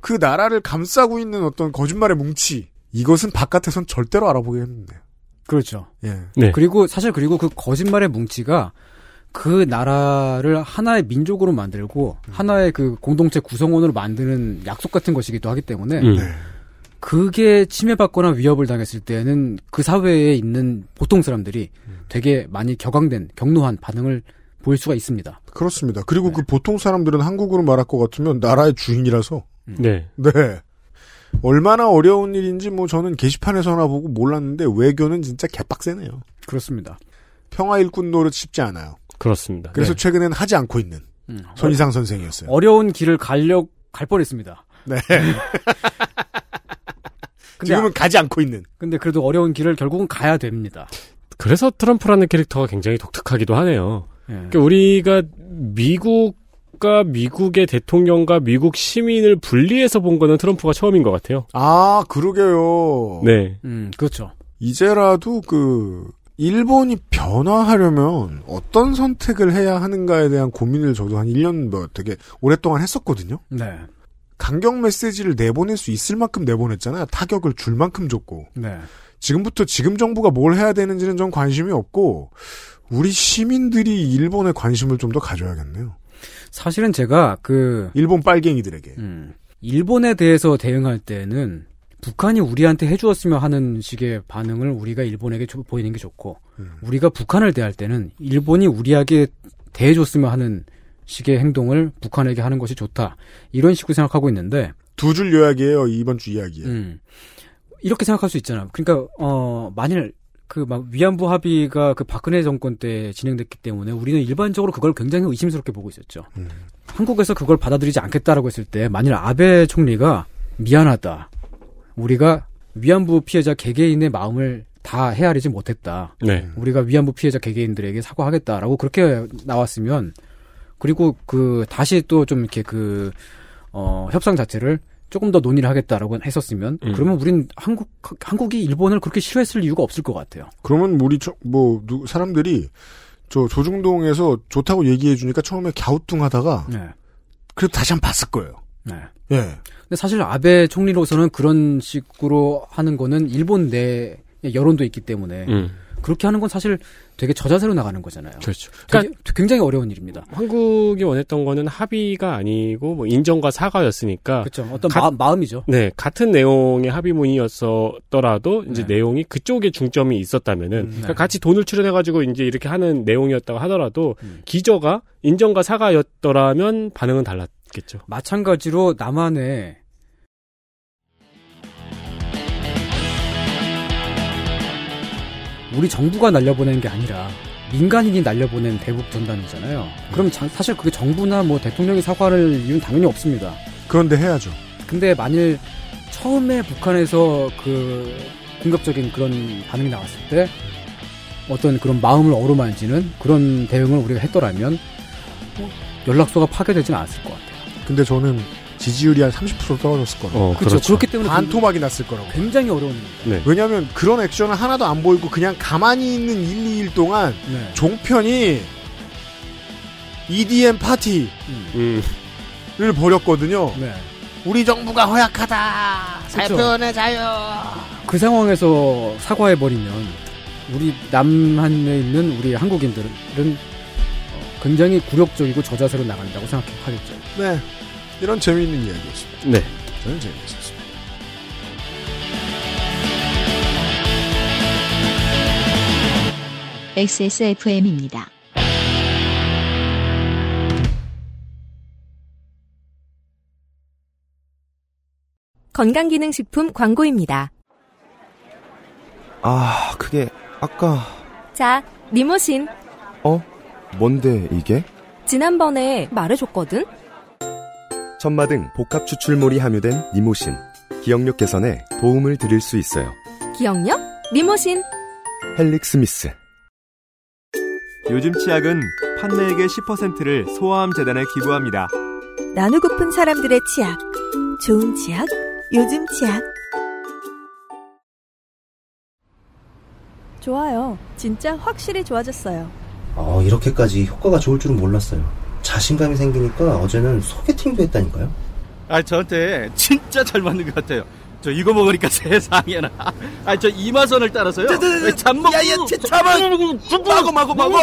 [SPEAKER 2] 그 나라를 감싸고 있는 어떤 거짓말의 뭉치. 이것은 바깥에선 절대로 알아보기 힘든데요.
[SPEAKER 7] 그렇죠.
[SPEAKER 2] 예.
[SPEAKER 3] 네.
[SPEAKER 7] 그리고 사실 그리고 그 거짓말의 뭉치가 그 나라를 하나의 민족으로 만들고 하나의 그 공동체 구성원으로 만드는 약속 같은 것이기도 하기 때문에
[SPEAKER 3] 음.
[SPEAKER 2] 네.
[SPEAKER 7] 그게 침해받거나 위협을 당했을 때는 그 사회에 있는 보통 사람들이 되게 많이 격앙된 격노한 반응을 보일 수가 있습니다.
[SPEAKER 2] 그렇습니다. 그리고 그 보통 사람들은 한국으로 말할 것 같으면 나라의 주인이라서.
[SPEAKER 3] 네.
[SPEAKER 2] 네. 얼마나 어려운 일인지 뭐 저는 게시판에서나 보고 몰랐는데 외교는 진짜 개빡세네요.
[SPEAKER 7] 그렇습니다.
[SPEAKER 2] 평화 일꾼 노릇 쉽지 않아요.
[SPEAKER 3] 그렇습니다.
[SPEAKER 2] 그래서
[SPEAKER 3] 네.
[SPEAKER 2] 최근엔 하지 않고 있는
[SPEAKER 7] 음.
[SPEAKER 2] 손이상 선생이었어요.
[SPEAKER 7] 어려운 길을 가려 갈 뻔했습니다.
[SPEAKER 2] 네.
[SPEAKER 7] 근데,
[SPEAKER 2] 지금은 가지 않고 있는.
[SPEAKER 7] 근데 그래도 어려운 길을 결국은 가야 됩니다.
[SPEAKER 3] 그래서 트럼프라는 캐릭터가 굉장히 독특하기도 하네요.
[SPEAKER 7] 예.
[SPEAKER 3] 그러니까 우리가 미국과 미국의 대통령과 미국 시민을 분리해서 본 거는 트럼프가 처음인 것 같아요.
[SPEAKER 2] 아, 그러게요.
[SPEAKER 3] 네.
[SPEAKER 7] 음, 그렇죠.
[SPEAKER 2] 이제라도 그 일본이 변화하려면 어떤 선택을 해야 하는가에 대한 고민을 저도 한 1년 뭐 되게 오랫동안 했었거든요.
[SPEAKER 7] 네.
[SPEAKER 2] 강경 메시지를 내보낼 수 있을 만큼 내보냈잖아요. 타격을 줄 만큼 줬고.
[SPEAKER 7] 네.
[SPEAKER 2] 지금부터 지금 정부가 뭘 해야 되는지는 전 관심이 없고 우리 시민들이 일본에 관심을 좀 더 가져야겠네요.
[SPEAKER 7] 사실은 제가 그
[SPEAKER 2] 일본 빨갱이들에게.
[SPEAKER 7] 음, 일본에 대해서 대응할 때는 북한이 우리한테 해주었으면 하는 식의 반응을 우리가 일본에게 조- 보이는 게 좋고
[SPEAKER 2] 음.
[SPEAKER 7] 우리가 북한을 대할 때는 일본이 우리에게 대해줬으면 하는 식의 행동을 북한에게 하는 것이 좋다 이런 식으로 생각하고 있는데
[SPEAKER 2] 두 줄 요약이에요. 이번 주 이야기에.
[SPEAKER 7] 음, 이렇게 생각할 수 있잖아요. 그러니까 어 만일 그 막 위안부 합의가 그 박근혜 정권 때 진행됐기 때문에 우리는 일반적으로 그걸 굉장히 의심스럽게 보고 있었죠.
[SPEAKER 2] 음.
[SPEAKER 7] 한국에서 그걸 받아들이지 않겠다라고 했을 때 만일 아베 총리가 미안하다. 우리가 위안부 피해자 개개인의 마음을 다 헤아리지 못했다.
[SPEAKER 3] 네.
[SPEAKER 7] 우리가 위안부 피해자 개개인들에게 사과하겠다라고 그렇게 나왔으면 그리고 그 다시 또 좀 이렇게 그 어, 협상 자체를 조금 더 논의를 하겠다라고 했었으면
[SPEAKER 3] 음.
[SPEAKER 7] 그러면 우린 한국 한국이 일본을 그렇게 싫어했을 이유가 없을 것 같아요.
[SPEAKER 2] 그러면 우리 저, 뭐 누- 사람들이 저 조중동에서 좋다고 얘기해 주니까 처음에 갸우뚱하다가
[SPEAKER 7] 네.
[SPEAKER 2] 그래도 다시 한 번 봤을 거예요.
[SPEAKER 7] 네.
[SPEAKER 2] 예.
[SPEAKER 7] 근데 사실 아베 총리로서는 그런 식으로 하는 거는 일본 내 여론도 있기 때문에
[SPEAKER 3] 음.
[SPEAKER 7] 그렇게 하는 건 사실 되게 저자세로 나가는 거잖아요.
[SPEAKER 3] 그렇죠.
[SPEAKER 7] 되게, 굉장히 어려운 일입니다.
[SPEAKER 3] 한국이 원했던 거는 합의가 아니고 뭐 인정과 사과였으니까
[SPEAKER 7] 그렇죠. 어떤
[SPEAKER 3] 가-
[SPEAKER 7] 마, 마음이죠.
[SPEAKER 3] 네, 같은 내용의 합의문이었더라도 이제
[SPEAKER 7] 네.
[SPEAKER 3] 내용이 그쪽에 중점이 있었다면은 그러니까 같이 돈을 출연해가지고 이제 이렇게 하는 내용이었다고 하더라도
[SPEAKER 7] 음.
[SPEAKER 3] 기저가 인정과 사과였더라면 반응은 달랐 겠죠.
[SPEAKER 7] 마찬가지로 남한의 우리 정부가 날려보낸 게 아니라 민간인이 날려보낸 대북 전단이잖아요. 그럼 자- 사실 그게 정부나 뭐 대통령이 사과할 이유는 당연히 없습니다.
[SPEAKER 2] 그런데 해야죠.
[SPEAKER 7] 근데 만일 처음에 북한에서 그 공격적인 그런 반응이 나왔을 때 어떤 그런 마음을 어루만지는 그런 대응을 우리가 했더라면 뭐 연락소가 파괴되지는 않았을 것 같아요.
[SPEAKER 2] 근데 저는 지지율이 한 30% 떨어졌을 거라고.
[SPEAKER 3] 어,
[SPEAKER 7] 그렇죠. 그렇기 때문에
[SPEAKER 2] 반토막이 났을 거라고.
[SPEAKER 7] 굉장히 어려운 일입니다.
[SPEAKER 3] 네.
[SPEAKER 2] 왜냐하면 그런 액션은 하나도 안 보이고 그냥 가만히 있는 1, 2일 동안
[SPEAKER 7] 네.
[SPEAKER 2] 종편이 EDM 파티를
[SPEAKER 3] 음,
[SPEAKER 2] 벌였거든요.
[SPEAKER 7] 네.
[SPEAKER 2] 우리 정부가 허약하다. 사표의 자유.
[SPEAKER 7] 그 상황에서 사과해 버리면 우리 남한에 있는 우리 한국인들은 어, 굉장히 굴욕적이고 저자세로 나간다고 생각하겠죠.
[SPEAKER 2] 네. 이런 재미있는 이야기였습니다.
[SPEAKER 3] 네.
[SPEAKER 2] 저는 재미있었습니다.
[SPEAKER 1] XSFM입니다.
[SPEAKER 9] 건강기능식품 광고입니다.
[SPEAKER 4] 아, 그게 아까
[SPEAKER 9] 자, 니모신.
[SPEAKER 4] 어? 뭔데 이게?
[SPEAKER 9] 지난번에 말해줬거든?
[SPEAKER 10] 천마 등 복합 추출물이 함유된 니모신. 기억력 개선에 도움을 드릴 수 있어요.
[SPEAKER 9] 기억력? 니모신.
[SPEAKER 10] 헬릭 스미스.
[SPEAKER 4] 요즘 치약은 판매액의 10%를 소아암 재단에 기부합니다.
[SPEAKER 11] 나누고픈 사람들의 치약. 좋은 치약, 요즘 치약. 좋아요. 진짜 확실히 좋아졌어요.
[SPEAKER 12] 어, 이렇게까지 효과가 좋을 줄은 몰랐어요. 자신감이 생기니까 어제는 소개팅도 했다니까요.
[SPEAKER 13] 아, 저한테 진짜 잘 맞는 것 같아요. 저 이거 먹으니까 세상에나. 아, 저 이마선을 따라서요. 잠먹.
[SPEAKER 4] 야야, 잠만. 마고 마고 마고.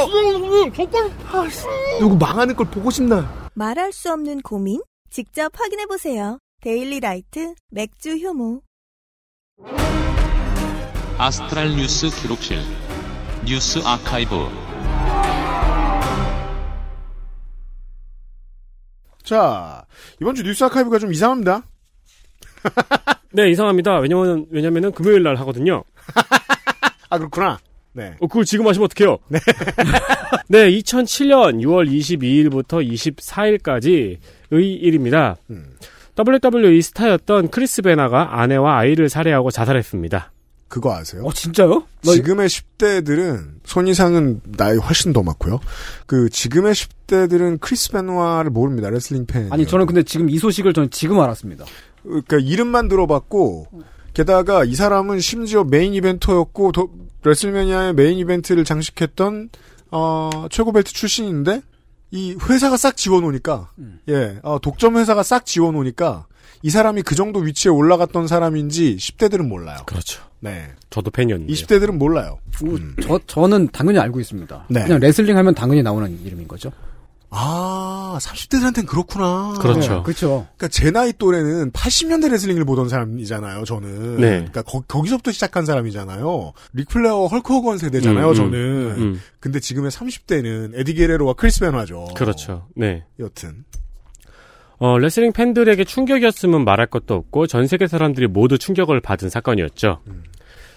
[SPEAKER 4] 누구 망하는 걸 보고 싶나?
[SPEAKER 11] 말할 수 없는 고민? 직접 확인해 보세요. 데일리 라이트 맥주 효모.
[SPEAKER 8] 아스트랄 뉴스 기록실 뉴스 아카이브
[SPEAKER 2] 자, 이번 주 뉴스 아카이브가 좀 이상합니다.
[SPEAKER 3] 네, 이상합니다. 왜냐면, 왜냐면은 금요일 날 하거든요.
[SPEAKER 2] 아, 그렇구나. 네.
[SPEAKER 3] 어, 그걸 지금 하시면 어떡해요? 네. 네, 2007년 6월 22일부터 24일까지의 일입니다. WWE 스타였던 크리스 베노아가 아내와 아이를 살해하고 자살했습니다.
[SPEAKER 2] 그거 아세요?
[SPEAKER 7] 어, 진짜요?
[SPEAKER 2] 지금의 10대들은 손이상은 나이 훨씬 더 많고요. 그 지금의 10대들은 크리스 베노아를 모릅니다. 레슬링 팬.
[SPEAKER 7] 아니 저는 근데 지금 이 소식을 저는 지금 알았습니다.
[SPEAKER 2] 그러니까 이름만 들어봤고 게다가 이 사람은 심지어 main eventer였고 더, WrestleMania의 메인 이벤트를 장식했던 어, 최고 벨트 출신인데 이 회사가 싹 지워놓으니까 예 어, 독점 회사가 싹 지워놓으니까 이 사람이 그 정도 위치에 올라갔던 사람인지 10대들은 몰라요.
[SPEAKER 3] 그렇죠.
[SPEAKER 2] 네.
[SPEAKER 3] 저도 팬이었는데.
[SPEAKER 2] 20대들은 몰라요.
[SPEAKER 7] 저 저는 당연히 알고 있습니다.
[SPEAKER 2] 네.
[SPEAKER 7] 그냥 레슬링 하면 당연히 나오는 이름인 거죠.
[SPEAKER 2] 아, 30대들한테는 그렇구나.
[SPEAKER 3] 그렇죠.
[SPEAKER 7] 네, 그렇죠.
[SPEAKER 2] 그러니까 제 나이 또래는 80년대 레슬링을 보던 사람이잖아요, 저는.
[SPEAKER 3] 네.
[SPEAKER 2] 그러니까 거, 기서부터 시작한 사람이잖아요. 릭플레어 헐크 호건 세대잖아요,
[SPEAKER 3] 음, 음,
[SPEAKER 2] 저는.
[SPEAKER 3] 음.
[SPEAKER 2] 근데 지금의 30대는 에디 게레로와 크리스 베노아죠.
[SPEAKER 3] 그렇죠. 네.
[SPEAKER 2] 여튼.
[SPEAKER 3] 어, 레슬링 팬들에게 충격이었으면 말할 것도 없고 전 세계 사람들이 모두 충격을 받은 사건이었죠.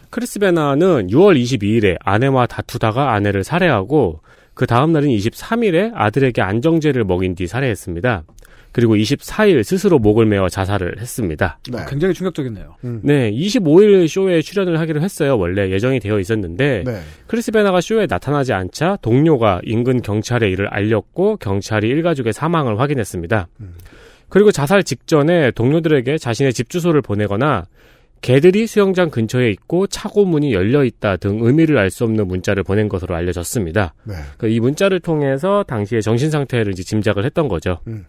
[SPEAKER 3] 크리스 베노아는 6월 22일에 아내와 다투다가 아내를 살해하고 그 다음 날인 23일에 아들에게 안정제를 먹인 뒤 살해했습니다. 그리고 24일 스스로 목을 메어 자살을 했습니다.
[SPEAKER 2] 네.
[SPEAKER 7] 굉장히 충격적이네요.
[SPEAKER 3] 네, 25일 쇼에 출연을 하기로 했어요. 원래 예정이 되어 있었는데
[SPEAKER 2] 네.
[SPEAKER 3] 크리스 베노아가 쇼에 나타나지 않자 동료가 인근 경찰에 이를 알렸고 경찰이 일가족의 사망을 확인했습니다. 그리고 자살 직전에 동료들에게 자신의 집 주소를 보내거나 개들이 수영장 근처에 있고 차고 문이 열려 있다 등 의미를 알 수 없는 문자를 보낸 것으로 알려졌습니다.
[SPEAKER 2] 네.
[SPEAKER 3] 그이 문자를 통해서 당시의 정신 상태를 이제 짐작을 했던 거죠.
[SPEAKER 2] 음.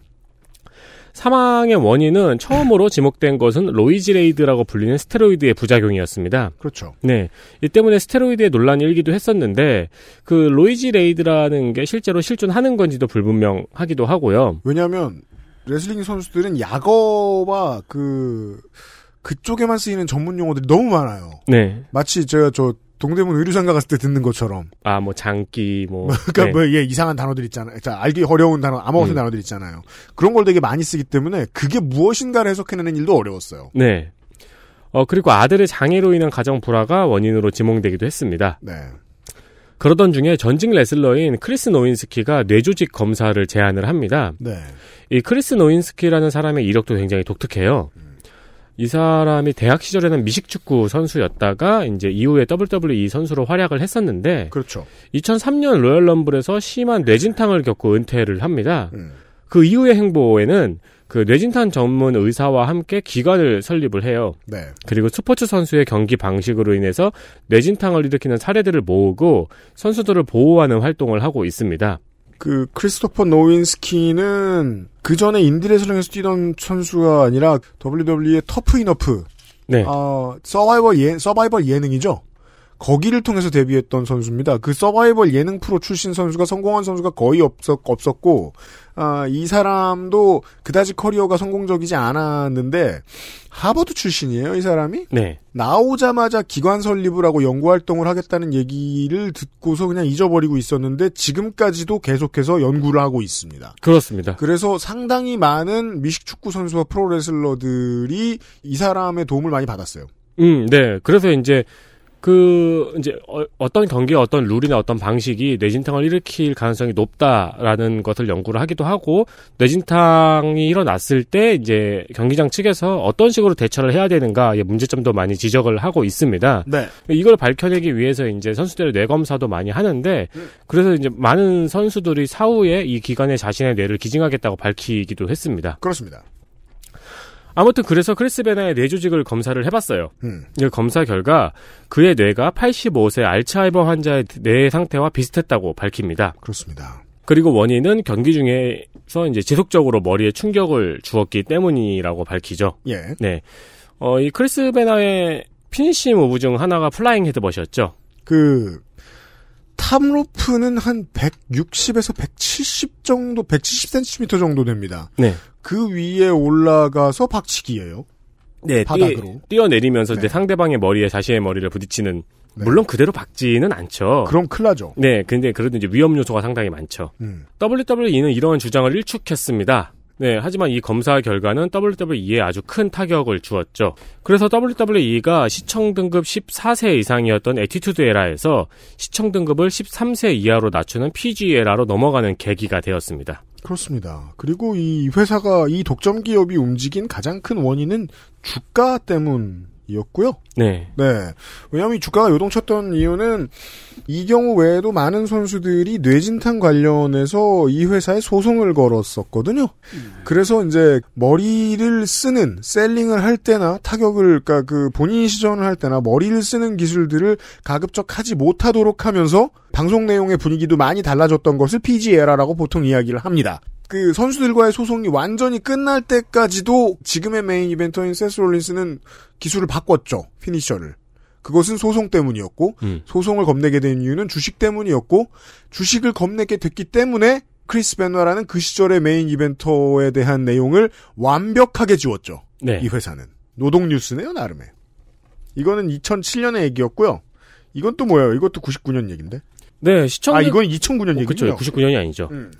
[SPEAKER 3] 사망의 원인은 처음으로 지목된 것은 roid rage라고 불리는 스테로이드의 부작용이었습니다.
[SPEAKER 2] 그렇죠.
[SPEAKER 3] 네. 이 때문에 스테로이드의 논란이 일기도 했었는데 그 로이지레이드라는 게 실제로 실존하는 건지도 불분명하기도 하고요.
[SPEAKER 2] 왜냐하면 레슬링 선수들은 약어와 그 그쪽에만 쓰이는 전문 용어들이 너무 많아요.
[SPEAKER 3] 네.
[SPEAKER 2] 마치 제가 저 동대문 의류상가 갔을 때 듣는 것처럼.
[SPEAKER 3] 아, 뭐 장기 뭐
[SPEAKER 2] 그러니까
[SPEAKER 3] 네.
[SPEAKER 2] 뭐 예, 이상한 단어들 있잖아요. 자, 알기 어려운 단어, 아무 같은
[SPEAKER 3] 음.
[SPEAKER 2] 단어들 있잖아요. 그런 걸 되게 많이 쓰기 때문에 그게 무엇인가를 해석해내는 일도 어려웠어요.
[SPEAKER 3] 네. 어, 그리고 아들의 장애로 인한 가정 불화가 원인으로 지목되기도 했습니다.
[SPEAKER 2] 네.
[SPEAKER 3] 그러던 중에 전직 레슬러인 크리스 노윈스키가 뇌조직 검사를 제안을 합니다.
[SPEAKER 2] 네.
[SPEAKER 3] 이 크리스 노윈스키라는 사람의 이력도 굉장히 독특해요. 이 사람이 대학 시절에는 미식축구 선수였다가 이제 이후에 WWE 선수로 활약을 했었는데
[SPEAKER 2] 그렇죠.
[SPEAKER 3] 2003년 Royal Rumble에서 심한 뇌진탕을 겪고 은퇴를 합니다.
[SPEAKER 2] 음.
[SPEAKER 3] 그 이후의 행보에는 그 뇌진탕 전문 의사와 함께 기관을 설립을 해요.
[SPEAKER 2] 네.
[SPEAKER 3] 그리고 스포츠 선수의 경기 방식으로 인해서 뇌진탕을 일으키는 사례들을 모으고 선수들을 보호하는 활동을 하고 있습니다.
[SPEAKER 2] 그 크리스토퍼 노윈스키는 그 전에 인디레슬링에서 뛰던 선수가 아니라 WWE의 Tough Enough,
[SPEAKER 3] 네.
[SPEAKER 2] 어, 서바이벌 예 서바이벌 예능이죠. 거기를 통해서 데뷔했던 선수입니다. 그 서바이벌 예능 프로 출신 선수가 성공한 선수가 거의 없었, 없었고, 아, 이 사람도 그다지 커리어가 성공적이지 않았는데, 하버드 출신이에요, 이 사람이?
[SPEAKER 3] 네.
[SPEAKER 2] 나오자마자 기관 설립을 하고 연구 활동을 하겠다는 얘기를 듣고서 그냥 잊어버리고 있었는데, 지금까지도 계속해서 연구를 하고 있습니다.
[SPEAKER 3] 그렇습니다.
[SPEAKER 2] 그래서 상당히 많은 미식 축구 선수와 프로레슬러들이 이 사람의 도움을 많이 받았어요.
[SPEAKER 3] 음, 네. 그래서 이제 그 이제 어, 떤 경기의 어떤 룰이나 어떤 방식이 뇌진탕을 일으킬 가능성이 높다라는 것을 연구를 하기도 하고 뇌진탕이 일어났을 때 이제 경기장 측에서 어떤 식으로 대처를 해야 되는가의 문제점도 많이 지적을 하고 있습니다.
[SPEAKER 2] 네.
[SPEAKER 3] 이걸 밝혀내기 위해서 이제 선수들의 뇌 검사도 많이 하는데 그래서 이제 많은 선수들이 사후에 이 기관에 자신의 뇌를 기증하겠다고 밝히기도 했습니다.
[SPEAKER 2] 그렇습니다.
[SPEAKER 3] 아무튼 그래서 크리스 베나의 뇌 조직을 검사를 해봤어요.
[SPEAKER 2] 음.
[SPEAKER 3] 이 검사 결과 그의 뇌가 85세 알츠하이머 환자의 뇌 상태와 비슷했다고 밝힙니다.
[SPEAKER 2] 그렇습니다.
[SPEAKER 3] 그리고 원인은 경기 중에서 이제 지속적으로 머리에 충격을 주었기 때문이라고 밝히죠.
[SPEAKER 2] 예.
[SPEAKER 3] 네. 어, 이 크리스 베노아의 finish move 중 하나가 flying headbutt이었죠.
[SPEAKER 2] 그, top rope는 한 160에서 170 정도, 170cm 정도 됩니다.
[SPEAKER 3] 네.
[SPEAKER 2] 그 위에 올라가서 박치기예요.
[SPEAKER 3] 네,
[SPEAKER 2] 바닥으로.
[SPEAKER 3] 뛰, 어내리면서
[SPEAKER 2] 네.
[SPEAKER 3] 이제 상대방의 머리에 자신의 머리를 부딪히는 물론 그대로 박지는 않죠.
[SPEAKER 2] 그럼 큰일 나죠.
[SPEAKER 3] 네, 근데 그래도 이제 위험 요소가 상당히 많죠.
[SPEAKER 2] 음.
[SPEAKER 3] WWE는 이러한 주장을 일축했습니다. 네, 하지만 이 검사 결과는 WWE에 아주 큰 타격을 주었죠. 그래서 WWE가 시청 등급 14세 이상이었던 Attitude Era에서 시청 등급을 13세 이하로 낮추는 PG era로 넘어가는 계기가 되었습니다.
[SPEAKER 2] 그렇습니다. 그리고 이 회사가, 이 독점 기업이 움직인 가장 큰 원인은 주가 때문 이었고요.
[SPEAKER 3] 네.
[SPEAKER 2] 네. 왜냐하면 이 주가가 요동쳤던 이유는 이 경우 외에도 많은 선수들이 뇌진탕 관련해서 이 회사에 소송을 걸었었거든요. 그래서 이제 머리를 쓰는 selling을 할 때나 타격을 그러니까 그 본인 시전을 할 때나 머리를 쓰는 기술들을 가급적 하지 못하도록 하면서 방송 내용의 분위기도 많이 달라졌던 것을 PG era라고 보통 이야기를 합니다. 그 선수들과의 소송이 완전히 끝날 때까지도 지금의 main eventer인 세스 롤린스는 기술을 바꿨죠. finisher를. 그것은 소송 때문이었고
[SPEAKER 3] 음.
[SPEAKER 2] 소송을 겁내게 된 이유는 주식 때문이었고 주식을 겁내게 됐기 때문에 크리스 베노아라는 그 시절의 main eventer에 대한 내용을 완벽하게 지웠죠.
[SPEAKER 3] 네.
[SPEAKER 2] 이 회사는 노동 뉴스네요 나름의. 이거는 2007년의 얘기였고요. 이건 또 뭐예요? 이것도 99년 얘기인데.
[SPEAKER 3] 네, 시청
[SPEAKER 2] 아
[SPEAKER 3] 등-
[SPEAKER 2] 이건 2009년
[SPEAKER 3] 어,
[SPEAKER 2] 얘기죠.
[SPEAKER 3] 그쵸, 99년이 아니죠.
[SPEAKER 2] 음.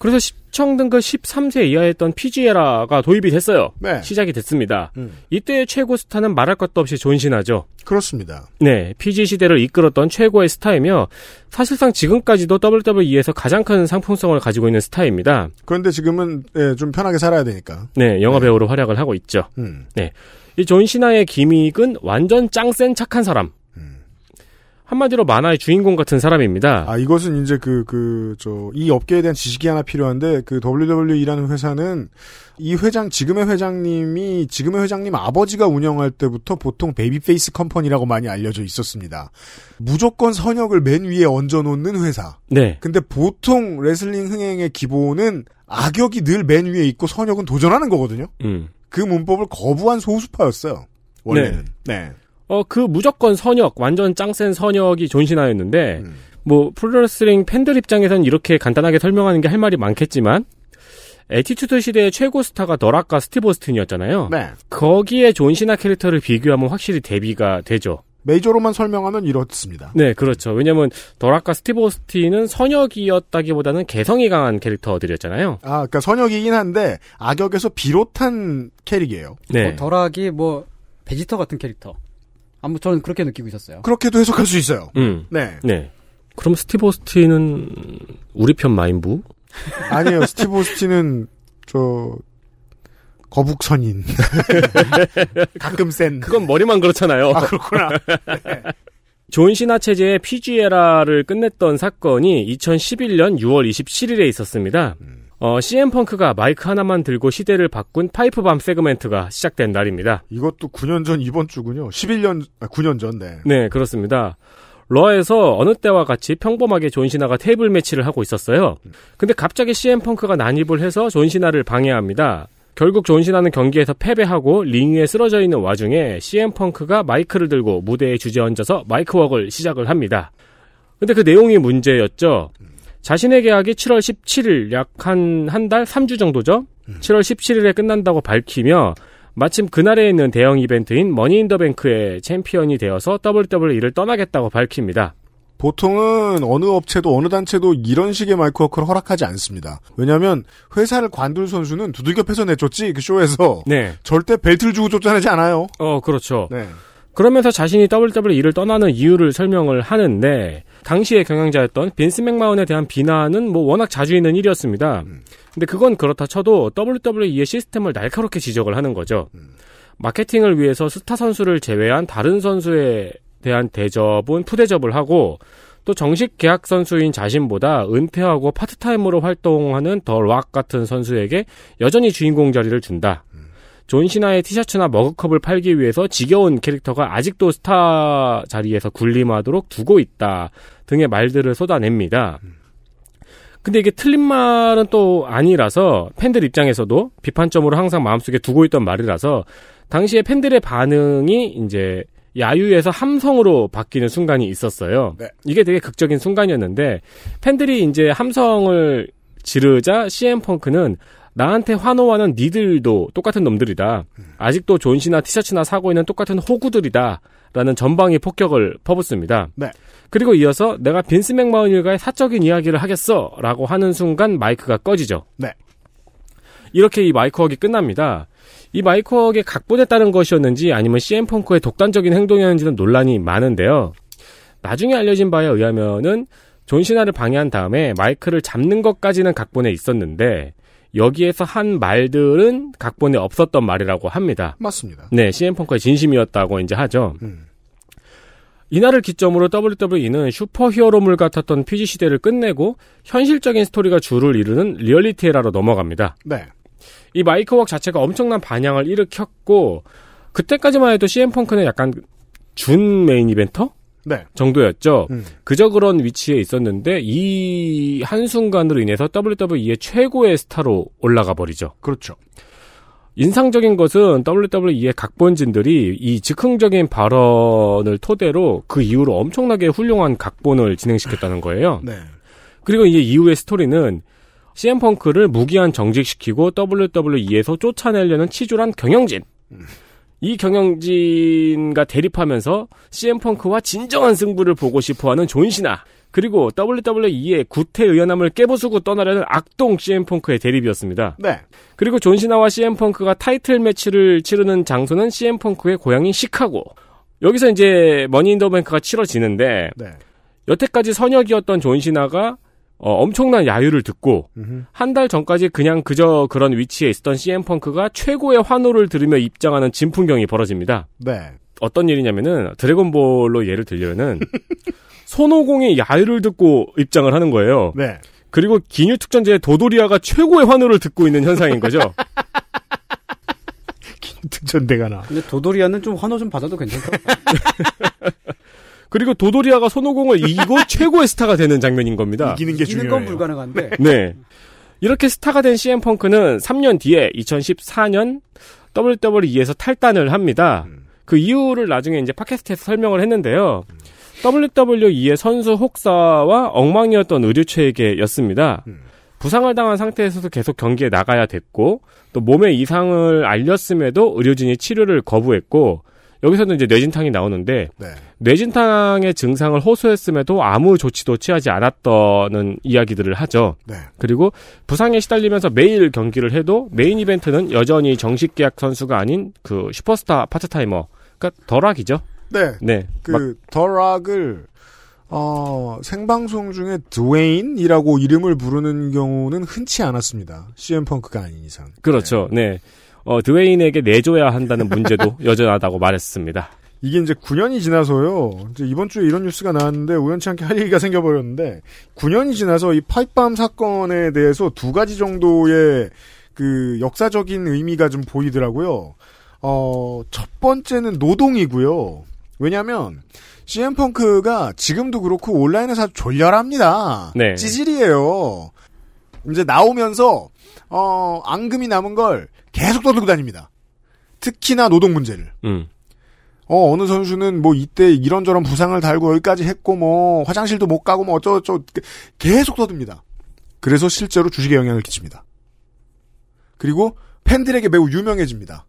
[SPEAKER 3] 그래서 시청 등급 13세 이하였던 PG era가 도입이 됐어요.
[SPEAKER 2] 네.
[SPEAKER 3] 시작이 됐습니다.
[SPEAKER 2] 음.
[SPEAKER 3] 이때의 최고 스타는 말할 것도 없이 존 시나죠.
[SPEAKER 2] 그렇습니다.
[SPEAKER 3] 네, PG 시대를 이끌었던 최고의 스타이며 사실상 지금까지도 WWE에서 가장 큰 상품성을 가지고 있는 스타입니다.
[SPEAKER 2] 그런데 지금은 예, 좀 편하게 살아야 되니까.
[SPEAKER 3] 네, 영화 배우로 활약을 하고 있죠.
[SPEAKER 2] 음.
[SPEAKER 3] 네, 이 존시나의 gimmick은 완전 짱센 착한 사람. 한마디로 만화의 주인공 같은 사람입니다.
[SPEAKER 2] 아 이것은 이제 그 그 저 이 업계에 대한 지식이 하나 필요한데 그 WWE라는 회사는 이 회장 지금의 회장님이 지금의 회장님 아버지가 운영할 때부터 보통 babyface company라고 많이 알려져 있었습니다. 무조건 선역을 맨 위에 얹어 놓는 회사.
[SPEAKER 3] 네.
[SPEAKER 2] 근데 보통 레슬링 흥행의 기본은 악역이 늘 맨 위에 있고 선역은 도전하는 거거든요.
[SPEAKER 3] 음.
[SPEAKER 2] 그 문법을 거부한 소수파였어요. 원래는. 네.
[SPEAKER 3] 어, 그 무조건 선역, 완전 짱센 선역이 존시나였는데,
[SPEAKER 2] 음.
[SPEAKER 3] 뭐, 프로레슬링 팬들 입장에서는 이렇게 간단하게 설명하는 게 할 말이 많겠지만, Attitude 시대의 최고 스타가 더락과 스티브 오스틴이었잖아요.
[SPEAKER 2] 네.
[SPEAKER 3] 거기에 존시나 캐릭터를 비교하면 확실히 대비가 되죠.
[SPEAKER 2] 메이저로만 설명하면 이렇습니다.
[SPEAKER 3] 네, 그렇죠. 왜냐면, 더락과 스티브 오스틴은 선역이었다기보다는 개성이 강한 캐릭터들이었잖아요.
[SPEAKER 2] 아, 그러니까 선역이긴 한데 악역에서 비롯한 캐릭이에요.
[SPEAKER 3] 네.
[SPEAKER 7] 뭐 덜하기 뭐 베지터 같은 캐릭터. 아무 저는 그렇게 느끼고 있었어요.
[SPEAKER 2] 그렇게도 해석할 수 있어요.
[SPEAKER 3] 음.
[SPEAKER 2] 네.
[SPEAKER 3] 네. 그럼 스티브 오스틴은 우리 편 마인부?
[SPEAKER 2] 아니에요. 스티브 오스틴은 저 거북선인. 가끔 센.
[SPEAKER 3] 그건 머리만 그렇잖아요.
[SPEAKER 2] 아, 그렇구나.
[SPEAKER 3] 존 시나 체제의 PG era를 끝냈던 사건이 2011년 6월 27일에 있었습니다. 어, CM 펑크가 마이크 하나만 들고 시대를 바꾼 pipe bomb segment가 시작된 날입니다.
[SPEAKER 2] 이것도 9년 전 이번 주군요. 11년, 아, 9년 전, 네.
[SPEAKER 3] 네, 그렇습니다. RAW에서 어느 때와 같이 평범하게 존 시나가 table match를 하고 있었어요. 근데 갑자기 CM 펑크가 난입을 해서 존 시나를 방해합니다. 결국 존 시나는 경기에서 패배하고 링 위에 쓰러져 있는 와중에 CM 펑크가 마이크를 들고 무대에 주저앉아서 mic work을 시작을 합니다. 근데 그 내용이 문제였죠. 자신의 계약이 7월 17일 약 한 한 달 3주 정도죠. 7월 17일에 끝난다고 밝히며 마침 그날에 있는 대형 이벤트인 머니인더뱅크의 챔피언이 되어서 WWE를 떠나겠다고 밝힙니다.
[SPEAKER 2] 보통은 어느 업체도 어느 단체도 이런 식의 마이크워크를 허락하지 않습니다. 왜냐하면 회사를 관둘 선수는 두들겨 패서 내줬지 그 쇼에서
[SPEAKER 3] 네.
[SPEAKER 2] 절대 벨트를 주고 쫓아내지 않아요.
[SPEAKER 3] 어, 그렇죠.
[SPEAKER 2] 네.
[SPEAKER 3] 그러면서 자신이 WWE를 떠나는 이유를 설명을 하는데 당시의 경영자였던 빈스 맥마운에 대한 비난은 뭐 워낙 자주 있는 일이었습니다. 근데 그건 그렇다 쳐도 WWE의 시스템을 날카롭게 지적을 하는 거죠. 마케팅을 위해서 스타 선수를 제외한 다른 선수에 대한 대접은 푸대접을 하고 또 정식 계약 선수인 자신보다 은퇴하고 파트타임으로 활동하는 더 락 같은 선수에게 여전히 주인공 자리를 준다. 존 시나의 티셔츠나 머그컵을 팔기 위해서 지겨운 캐릭터가 아직도 스타 자리에서 군림하도록 두고 있다 등의 말들을 쏟아냅니다. 근데 이게 틀린 말은 또 아니라서 팬들 입장에서도 비판점으로 항상 마음속에 두고 있던 말이라서 당시에 팬들의 반응이 이제 야유에서 함성으로 바뀌는 순간이 있었어요.
[SPEAKER 2] 네.
[SPEAKER 3] 이게 되게 극적인 순간이었는데 팬들이 이제 함성을 지르자 CM 펑크는 나한테 환호하는 니들도 똑같은 놈들이다. 아직도 존시나 티셔츠나 사고 있는 똑같은 호구들이다. 라는 전방위 폭격을 퍼붓습니다.
[SPEAKER 2] 네.
[SPEAKER 3] 그리고 이어서 내가 빈스 맥마운 일가의 사적인 이야기를 하겠어. 라고 하는 순간 마이크가 꺼지죠.
[SPEAKER 2] 네.
[SPEAKER 3] 이렇게 이 마이크웍이 끝납니다. 이 마이크웍의 각본에 따른 것이었는지 아니면 CM 펑크의 독단적인 행동이었는지는 논란이 많은데요. 나중에 알려진 바에 의하면은 존 시나를 방해한 다음에 마이크를 잡는 것까지는 각본에 있었는데 여기에서 한 말들은 각본에 없었던 말이라고 합니다.
[SPEAKER 2] 맞습니다.
[SPEAKER 3] 네, CM 펑크의 진심이었다고 이제 하죠.
[SPEAKER 2] 음.
[SPEAKER 3] 이날을 기점으로 WWE는 superhero물 같았던 PG 시대를 끝내고 현실적인 스토리가 주를 이루는 Reality Era로 넘어갑니다.
[SPEAKER 2] 네.
[SPEAKER 3] 이 mic work 자체가 엄청난 반향을 일으켰고 그때까지만 해도 CM 펑크는 약간 준 main eventer
[SPEAKER 2] 네.
[SPEAKER 3] 정도였죠.
[SPEAKER 2] 음.
[SPEAKER 3] 그저 그런 위치에 있었는데 이 한순간으로 인해서 WWE의 최고의 스타로 올라가 버리죠.
[SPEAKER 2] 그렇죠.
[SPEAKER 3] 인상적인 것은 WWE의 각본진들이 이 즉흥적인 발언을 토대로 그 이후로 엄청나게 훌륭한 각본을 진행시켰다는 거예요.
[SPEAKER 2] 네.
[SPEAKER 3] 그리고 이제 이후의 스토리는 CM 펑크를 무기한 정직시키고 WWE에서 쫓아내려는 치졸한 경영진. 이 경영진과 대립하면서 CM 펑크와 진정한 승부를 보고 싶어하는 존 시나. 그리고 WWE의 구태 의연함을 깨부수고 떠나려는 악동 CM 펑크의 대립이었습니다.
[SPEAKER 2] 네.
[SPEAKER 3] 그리고 존 시나와 CM 펑크가 타이틀 매치를 치르는 장소는 CM 펑크의 고향인 시카고. 여기서 이제 Money in the Bank가 치러지는데
[SPEAKER 2] 네.
[SPEAKER 3] 여태까지 선역이었던 존 시나가 어, 엄청난 야유를 듣고. 한 달 전까지 그냥 그저 그런 위치에 있었던 CM 펑크가 최고의 환호를 들으며 입장하는 진풍경이 벌어집니다.
[SPEAKER 2] 네.
[SPEAKER 3] 어떤 일이냐면은 드래곤볼로 예를 들려면은 손오공이 야유를 듣고 입장을 하는 거예요.
[SPEAKER 2] 네.
[SPEAKER 3] 그리고 기뉴 특전대의 도도리아가 최고의 환호를 듣고 있는 현상인 거죠.
[SPEAKER 2] 특전대가 나.
[SPEAKER 7] 근데 도도리아는 좀 환호 좀 받아도 괜찮다.
[SPEAKER 3] 그리고 도도리아가 손오공을 이기고 최고의 스타가 되는 장면인 겁니다.
[SPEAKER 2] 이기는 게
[SPEAKER 7] 이기는
[SPEAKER 2] 중요해요.
[SPEAKER 7] 건 불가능한데.
[SPEAKER 3] 네. 이렇게 스타가 된 CM 펑크는 3년 뒤에 2014년 WWE에서 탈단을 합니다. 그 이유를 나중에 이제 팟캐스트에서 설명을 했는데요. WWE의 선수 혹사와 엉망이었던 의료 체계였습니다. 부상을 당한 상태에서도 계속 경기에 나가야 됐고 또 몸에 이상을 알렸음에도 의료진이 치료를 거부했고 여기서는 이제 뇌진탕이 나오는데
[SPEAKER 2] 네.
[SPEAKER 3] 뇌진탕의 증상을 호소했음에도 아무 조치도 취하지 않았다는 이야기들을 하죠.
[SPEAKER 2] 네.
[SPEAKER 3] 그리고 부상에 시달리면서 매일 경기를 해도 메인 이벤트는 여전히 정식 계약 선수가 아닌 그 슈퍼스타 part-timer, 그러니까 더락이죠.
[SPEAKER 2] 네.
[SPEAKER 3] 네. 막-
[SPEAKER 2] 그 더락을 어, 생방송 중에 드웨인이라고 이름을 부르는 경우는 흔치 않았습니다. CM 펑크가 아닌 이상.
[SPEAKER 3] 그렇죠. 네. 어, 드웨인에게 내줘야 한다는 문제도 여전하다고 말했습니다.
[SPEAKER 2] 이게 이제 9년이 지나서요. 이제 이번 주에 이런 뉴스가 나왔는데 우연치 않게 할 얘기가 생겨버렸는데 9년이 지나서 이 파이밤 사건에 대해서 두 가지 정도의 그 역사적인 의미가 좀 보이더라고요. 어, 첫 번째는 노동이고요. 왜냐면 CM 펑크가 지금도 그렇고 온라인에서 아주 졸렬합니다.
[SPEAKER 3] 네.
[SPEAKER 2] 찌질이에요. 이제 나오면서 어, 앙금이 남은 걸 계속 떠들고 다닙니다. 특히나 노동 문제를.
[SPEAKER 3] 음.
[SPEAKER 2] 어, 어느 선수는 뭐 이때 이런저런 부상을 달고 여기까지 했고 뭐 화장실도 못 가고 뭐 어쩌고저쩌고 계속 떠듭니다. 그래서 실제로 주식에 영향을 끼칩니다. 그리고 팬들에게 매우 유명해집니다.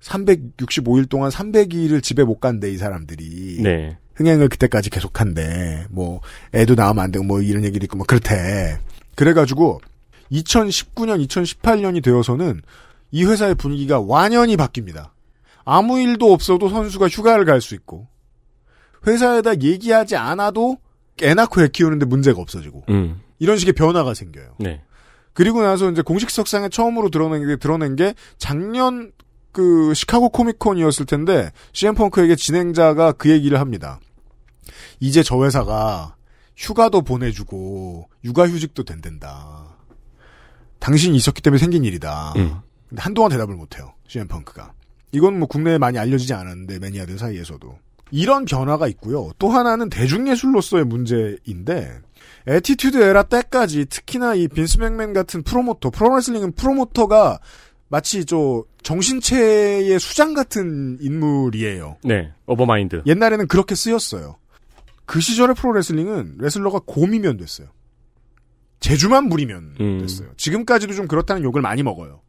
[SPEAKER 2] 365일 동안 300일을 집에 못 간대 이 사람들이.
[SPEAKER 3] 네.
[SPEAKER 2] 흥행을 그때까지 계속한대. 뭐 애도 낳으면 안 되고 뭐 이런 얘기도 있고 뭐 그렇대. 그래가지고 2019년, 2018년이 되어서는 이 회사의 분위기가 완연히 바뀝니다. 아무 일도 없어도 선수가 휴가를 갈 수 있고 회사에다 얘기하지 않아도 애 낳고 애 키우는데 문제가 없어지고
[SPEAKER 3] 음.
[SPEAKER 2] 이런 식의 변화가 생겨요.
[SPEAKER 3] 네.
[SPEAKER 2] 그리고 나서 이제 공식 석상에 처음으로 드러낸 게 드러낸 게 작년 그 시카고 코미콘이었을 텐데 CM 펑크에게 진행자가 그 얘기를 합니다. 이제 저 회사가 휴가도 보내주고 육아휴직도 된댄다. 당신이 있었기 때문에 생긴 일이다.
[SPEAKER 3] 음.
[SPEAKER 2] 근데 한동안 대답을 못해요. CM 펑크가. 이건 뭐 국내에 많이 알려지지 않았는데 매니아들 사이에서도 이런 변화가 있고요. 또 하나는 대중예술로서의 문제인데 Attitude Era 때까지 특히나 이 빈스 맥맨 같은 프로모터, 프로레슬링은 프로모터가 마치 저 정신체의 수장 같은 인물이에요.
[SPEAKER 3] 네. 오버마인드.
[SPEAKER 2] 옛날에는 그렇게 쓰였어요. 그 시절의 프로레슬링은 레슬러가 곰이면 됐어요. 제주만 부리면
[SPEAKER 3] 음.
[SPEAKER 2] 됐어요. 지금까지도 좀 그렇다는 욕을 많이 먹어요.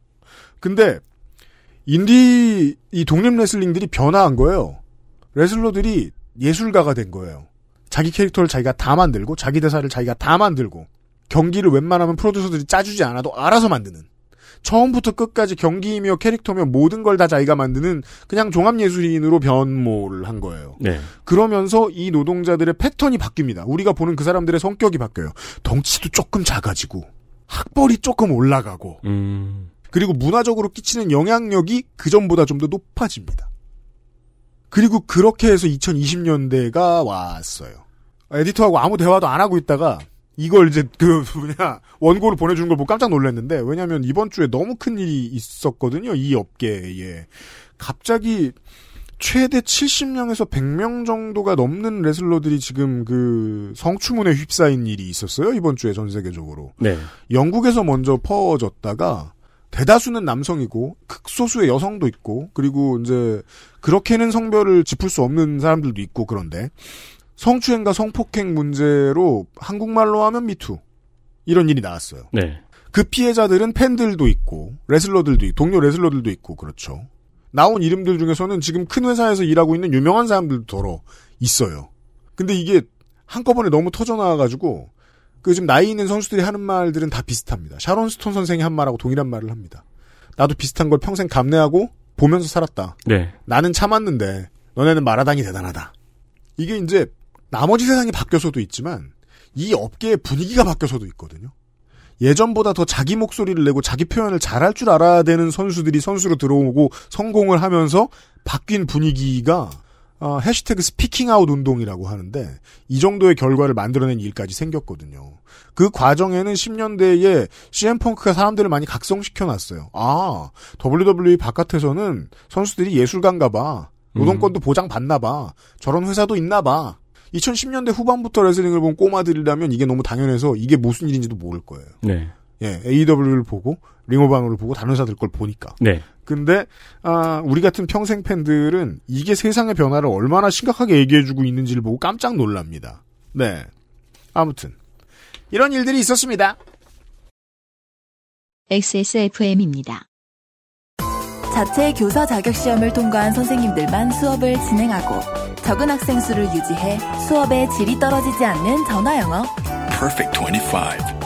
[SPEAKER 2] 근데 인디 이 독립 레슬링들이 변화한 거예요. 레슬러들이 예술가가 된 거예요. 자기 캐릭터를 자기가 다 만들고 자기 대사를 자기가 다 만들고 경기를 웬만하면 프로듀서들이 짜주지 않아도 알아서 만드는 처음부터 끝까지 경기이며 캐릭터며 모든 걸 다 자기가 만드는 그냥 종합예술인으로 변모를 한 거예요.
[SPEAKER 3] 네.
[SPEAKER 2] 그러면서 이 노동자들의 패턴이 바뀝니다. 우리가 보는 그 사람들의 성격이 바뀌어요. 덩치도 조금 작아지고 학벌이 조금 올라가고
[SPEAKER 3] 음.
[SPEAKER 2] 그리고 문화적으로 끼치는 영향력이 그 전보다 좀 더 높아집니다. 그리고 그렇게 해서 2020년대가 왔어요. 에디터하고 아무 대화도 안 하고 있다가 이걸 이제 그 뭐냐 원고를 보내주는 걸 보고 깜짝 놀랐는데 왜냐하면 이번 주에 너무 큰 일이 있었거든요 이 업계에 갑자기 최대 70명에서 100명 정도가 넘는 레슬러들이 지금 그 성추문에 휩싸인 일이 있었어요 이번 주에 전 세계적으로
[SPEAKER 3] 네.
[SPEAKER 2] 영국에서 먼저 퍼졌다가 대다수는 남성이고 극소수의 여성도 있고 그리고 이제 그렇게는 성별을 짚을 수 없는 사람들도 있고 그런데 성추행과 성폭행 문제로 한국말로 하면 미투 이런 일이 나왔어요.
[SPEAKER 3] 네.
[SPEAKER 2] 그 피해자들은 팬들도 있고 레슬러들도 있고 동료 레슬러들도 있고 그렇죠. 나온 이름들 중에서는 지금 큰 회사에서 일하고 있는 유명한 사람들도 더러 있어요. 근데 이게 한꺼번에 너무 터져 나와가지고 그 지금 나이 있는 선수들이 하는 말들은 다 비슷합니다. 샤론 스톤 선생이 한 말하고 동일한 말을 합니다. 나도 비슷한 걸 평생 감내하고 보면서 살았다.
[SPEAKER 3] 네.
[SPEAKER 2] 나는 참았는데 너네는 말하다니 대단하다. 이게 이제 나머지 세상이 바뀌어서도 있지만 이 업계의 분위기가 바뀐 것도 있거든요. 예전보다 더 자기 목소리를 내고 자기 표현을 잘할 줄 알아야 되는 선수들이 선수로 들어오고 성공을 하면서 바뀐 분위기가 어, 해시태그 Speaking Out 운동이라고 하는데 이 정도의 결과를 만들어낸 일까지 생겼거든요. 그 과정에는 10년대에 CM펑크가 사람들을 많이 각성시켜놨어요. 아, WWE 바깥에서는 선수들이 예술가인가 봐. 노동권도 보장받나 봐. 저런 회사도 있나 봐. 2010년대 후반부터 레슬링을 본 꼬마들이라면 이게 너무 당연해서 이게 무슨 일인지도 모를 거예요.
[SPEAKER 3] 네.
[SPEAKER 2] 예, AW를 보고 링오바노를 보고 다른 회사들 걸 보니까.
[SPEAKER 3] 네.
[SPEAKER 2] 근데 아, 우리 같은 평생 팬들은 이게 세상의 변화를 얼마나 심각하게 얘기해주고 있는지를 보고 깜짝 놀랍니다. 네. 아무튼 이런 일들이 있었습니다.
[SPEAKER 1] XSFM입니다.
[SPEAKER 14] 자체 교사 자격 시험을 통과한 선생님들만 수업을 진행하고 적은 학생 수를 유지해 수업의 질이 떨어지지 않는 전화 영어.
[SPEAKER 15] Perfect 25.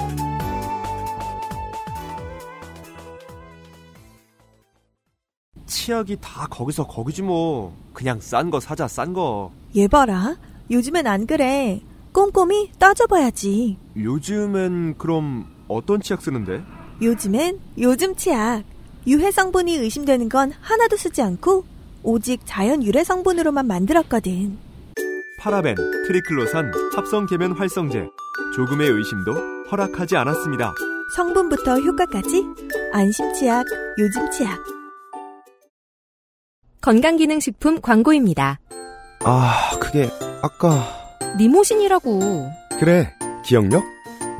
[SPEAKER 4] 치약이 다 거기서 거기지 뭐. 그냥 싼 거 사자, 싼 거.
[SPEAKER 16] 얘 봐라. 요즘엔 안 그래. 꼼꼼히 따져봐야지.
[SPEAKER 4] 요즘엔 그럼 어떤 치약 쓰는데?
[SPEAKER 16] 요즘엔 요즘 치약. 유해 성분이 의심되는 건 하나도 쓰지 않고 오직 자연 유래 성분으로만 만들었거든.
[SPEAKER 4] 파라벤, 트리클로산, 합성 계면 활성제. 조금의 의심도 허락하지 않았습니다.
[SPEAKER 16] 성분부터 효과까지 안심 치약, 요즘 치약.
[SPEAKER 9] 건강기능식품 광고입니다.
[SPEAKER 10] 아, 그게 아까
[SPEAKER 9] 니모신이라고.
[SPEAKER 10] 그래. 기억력?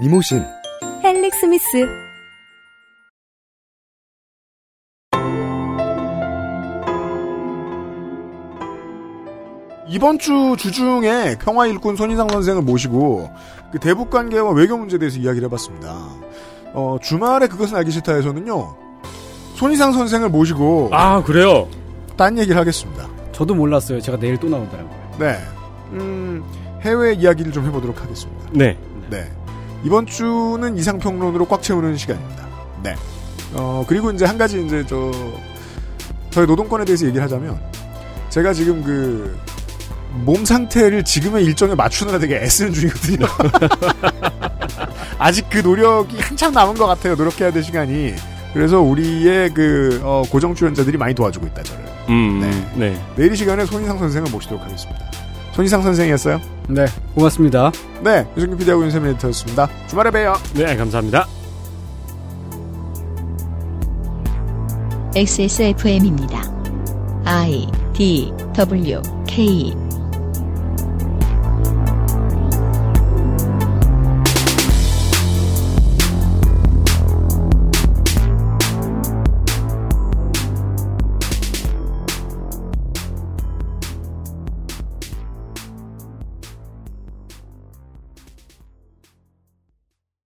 [SPEAKER 10] 니모신.
[SPEAKER 9] 헬릭 스미스.
[SPEAKER 2] 이번 주 주중에 평화 일꾼 손인상 선생을 모시고 그 대북 관계와 외교 문제에 대해서 이야기를 해봤습니다. 어, 주말에 그것은 알기 싫다에서는요. 손인상 선생을 모시고
[SPEAKER 3] 아 그래요?
[SPEAKER 2] 딴 얘기를 하겠습니다.
[SPEAKER 7] 저도 몰랐어요. 제가 내일 또 나온다라고요.
[SPEAKER 2] 네. 음, 해외 이야기를 좀 해보도록 하겠습니다.
[SPEAKER 3] 네.
[SPEAKER 2] 네. 이번 주는 이상평론으로 꽉 채우는 시간입니다. 네. 어, 그리고 이제 한 가지 이제 저, 저희 노동권에 대해서 얘기를 하자면, 제가 지금 그, 몸 상태를 지금의 일정에 맞추느라 되게 애쓰는 중이거든요. 아직 그 노력이 한참 남은 것 같아요. 노력해야 될 시간이. 그래서 우리의 그, 어, 고정 출연자들이 많이 도와주고 있다, 저를.
[SPEAKER 3] 음,
[SPEAKER 2] 네.
[SPEAKER 3] 네.
[SPEAKER 2] 내일 이 시간에 손희상 선생을 모시도록 하겠습니다. 손희상 선생이었어요.
[SPEAKER 7] 네, 고맙습니다.
[SPEAKER 2] 네, 유승균 PD하고 윤세민 에디터였습니다. 주말에 봬요.
[SPEAKER 3] 네, 감사합니다.
[SPEAKER 1] XSFM입니다. I D W K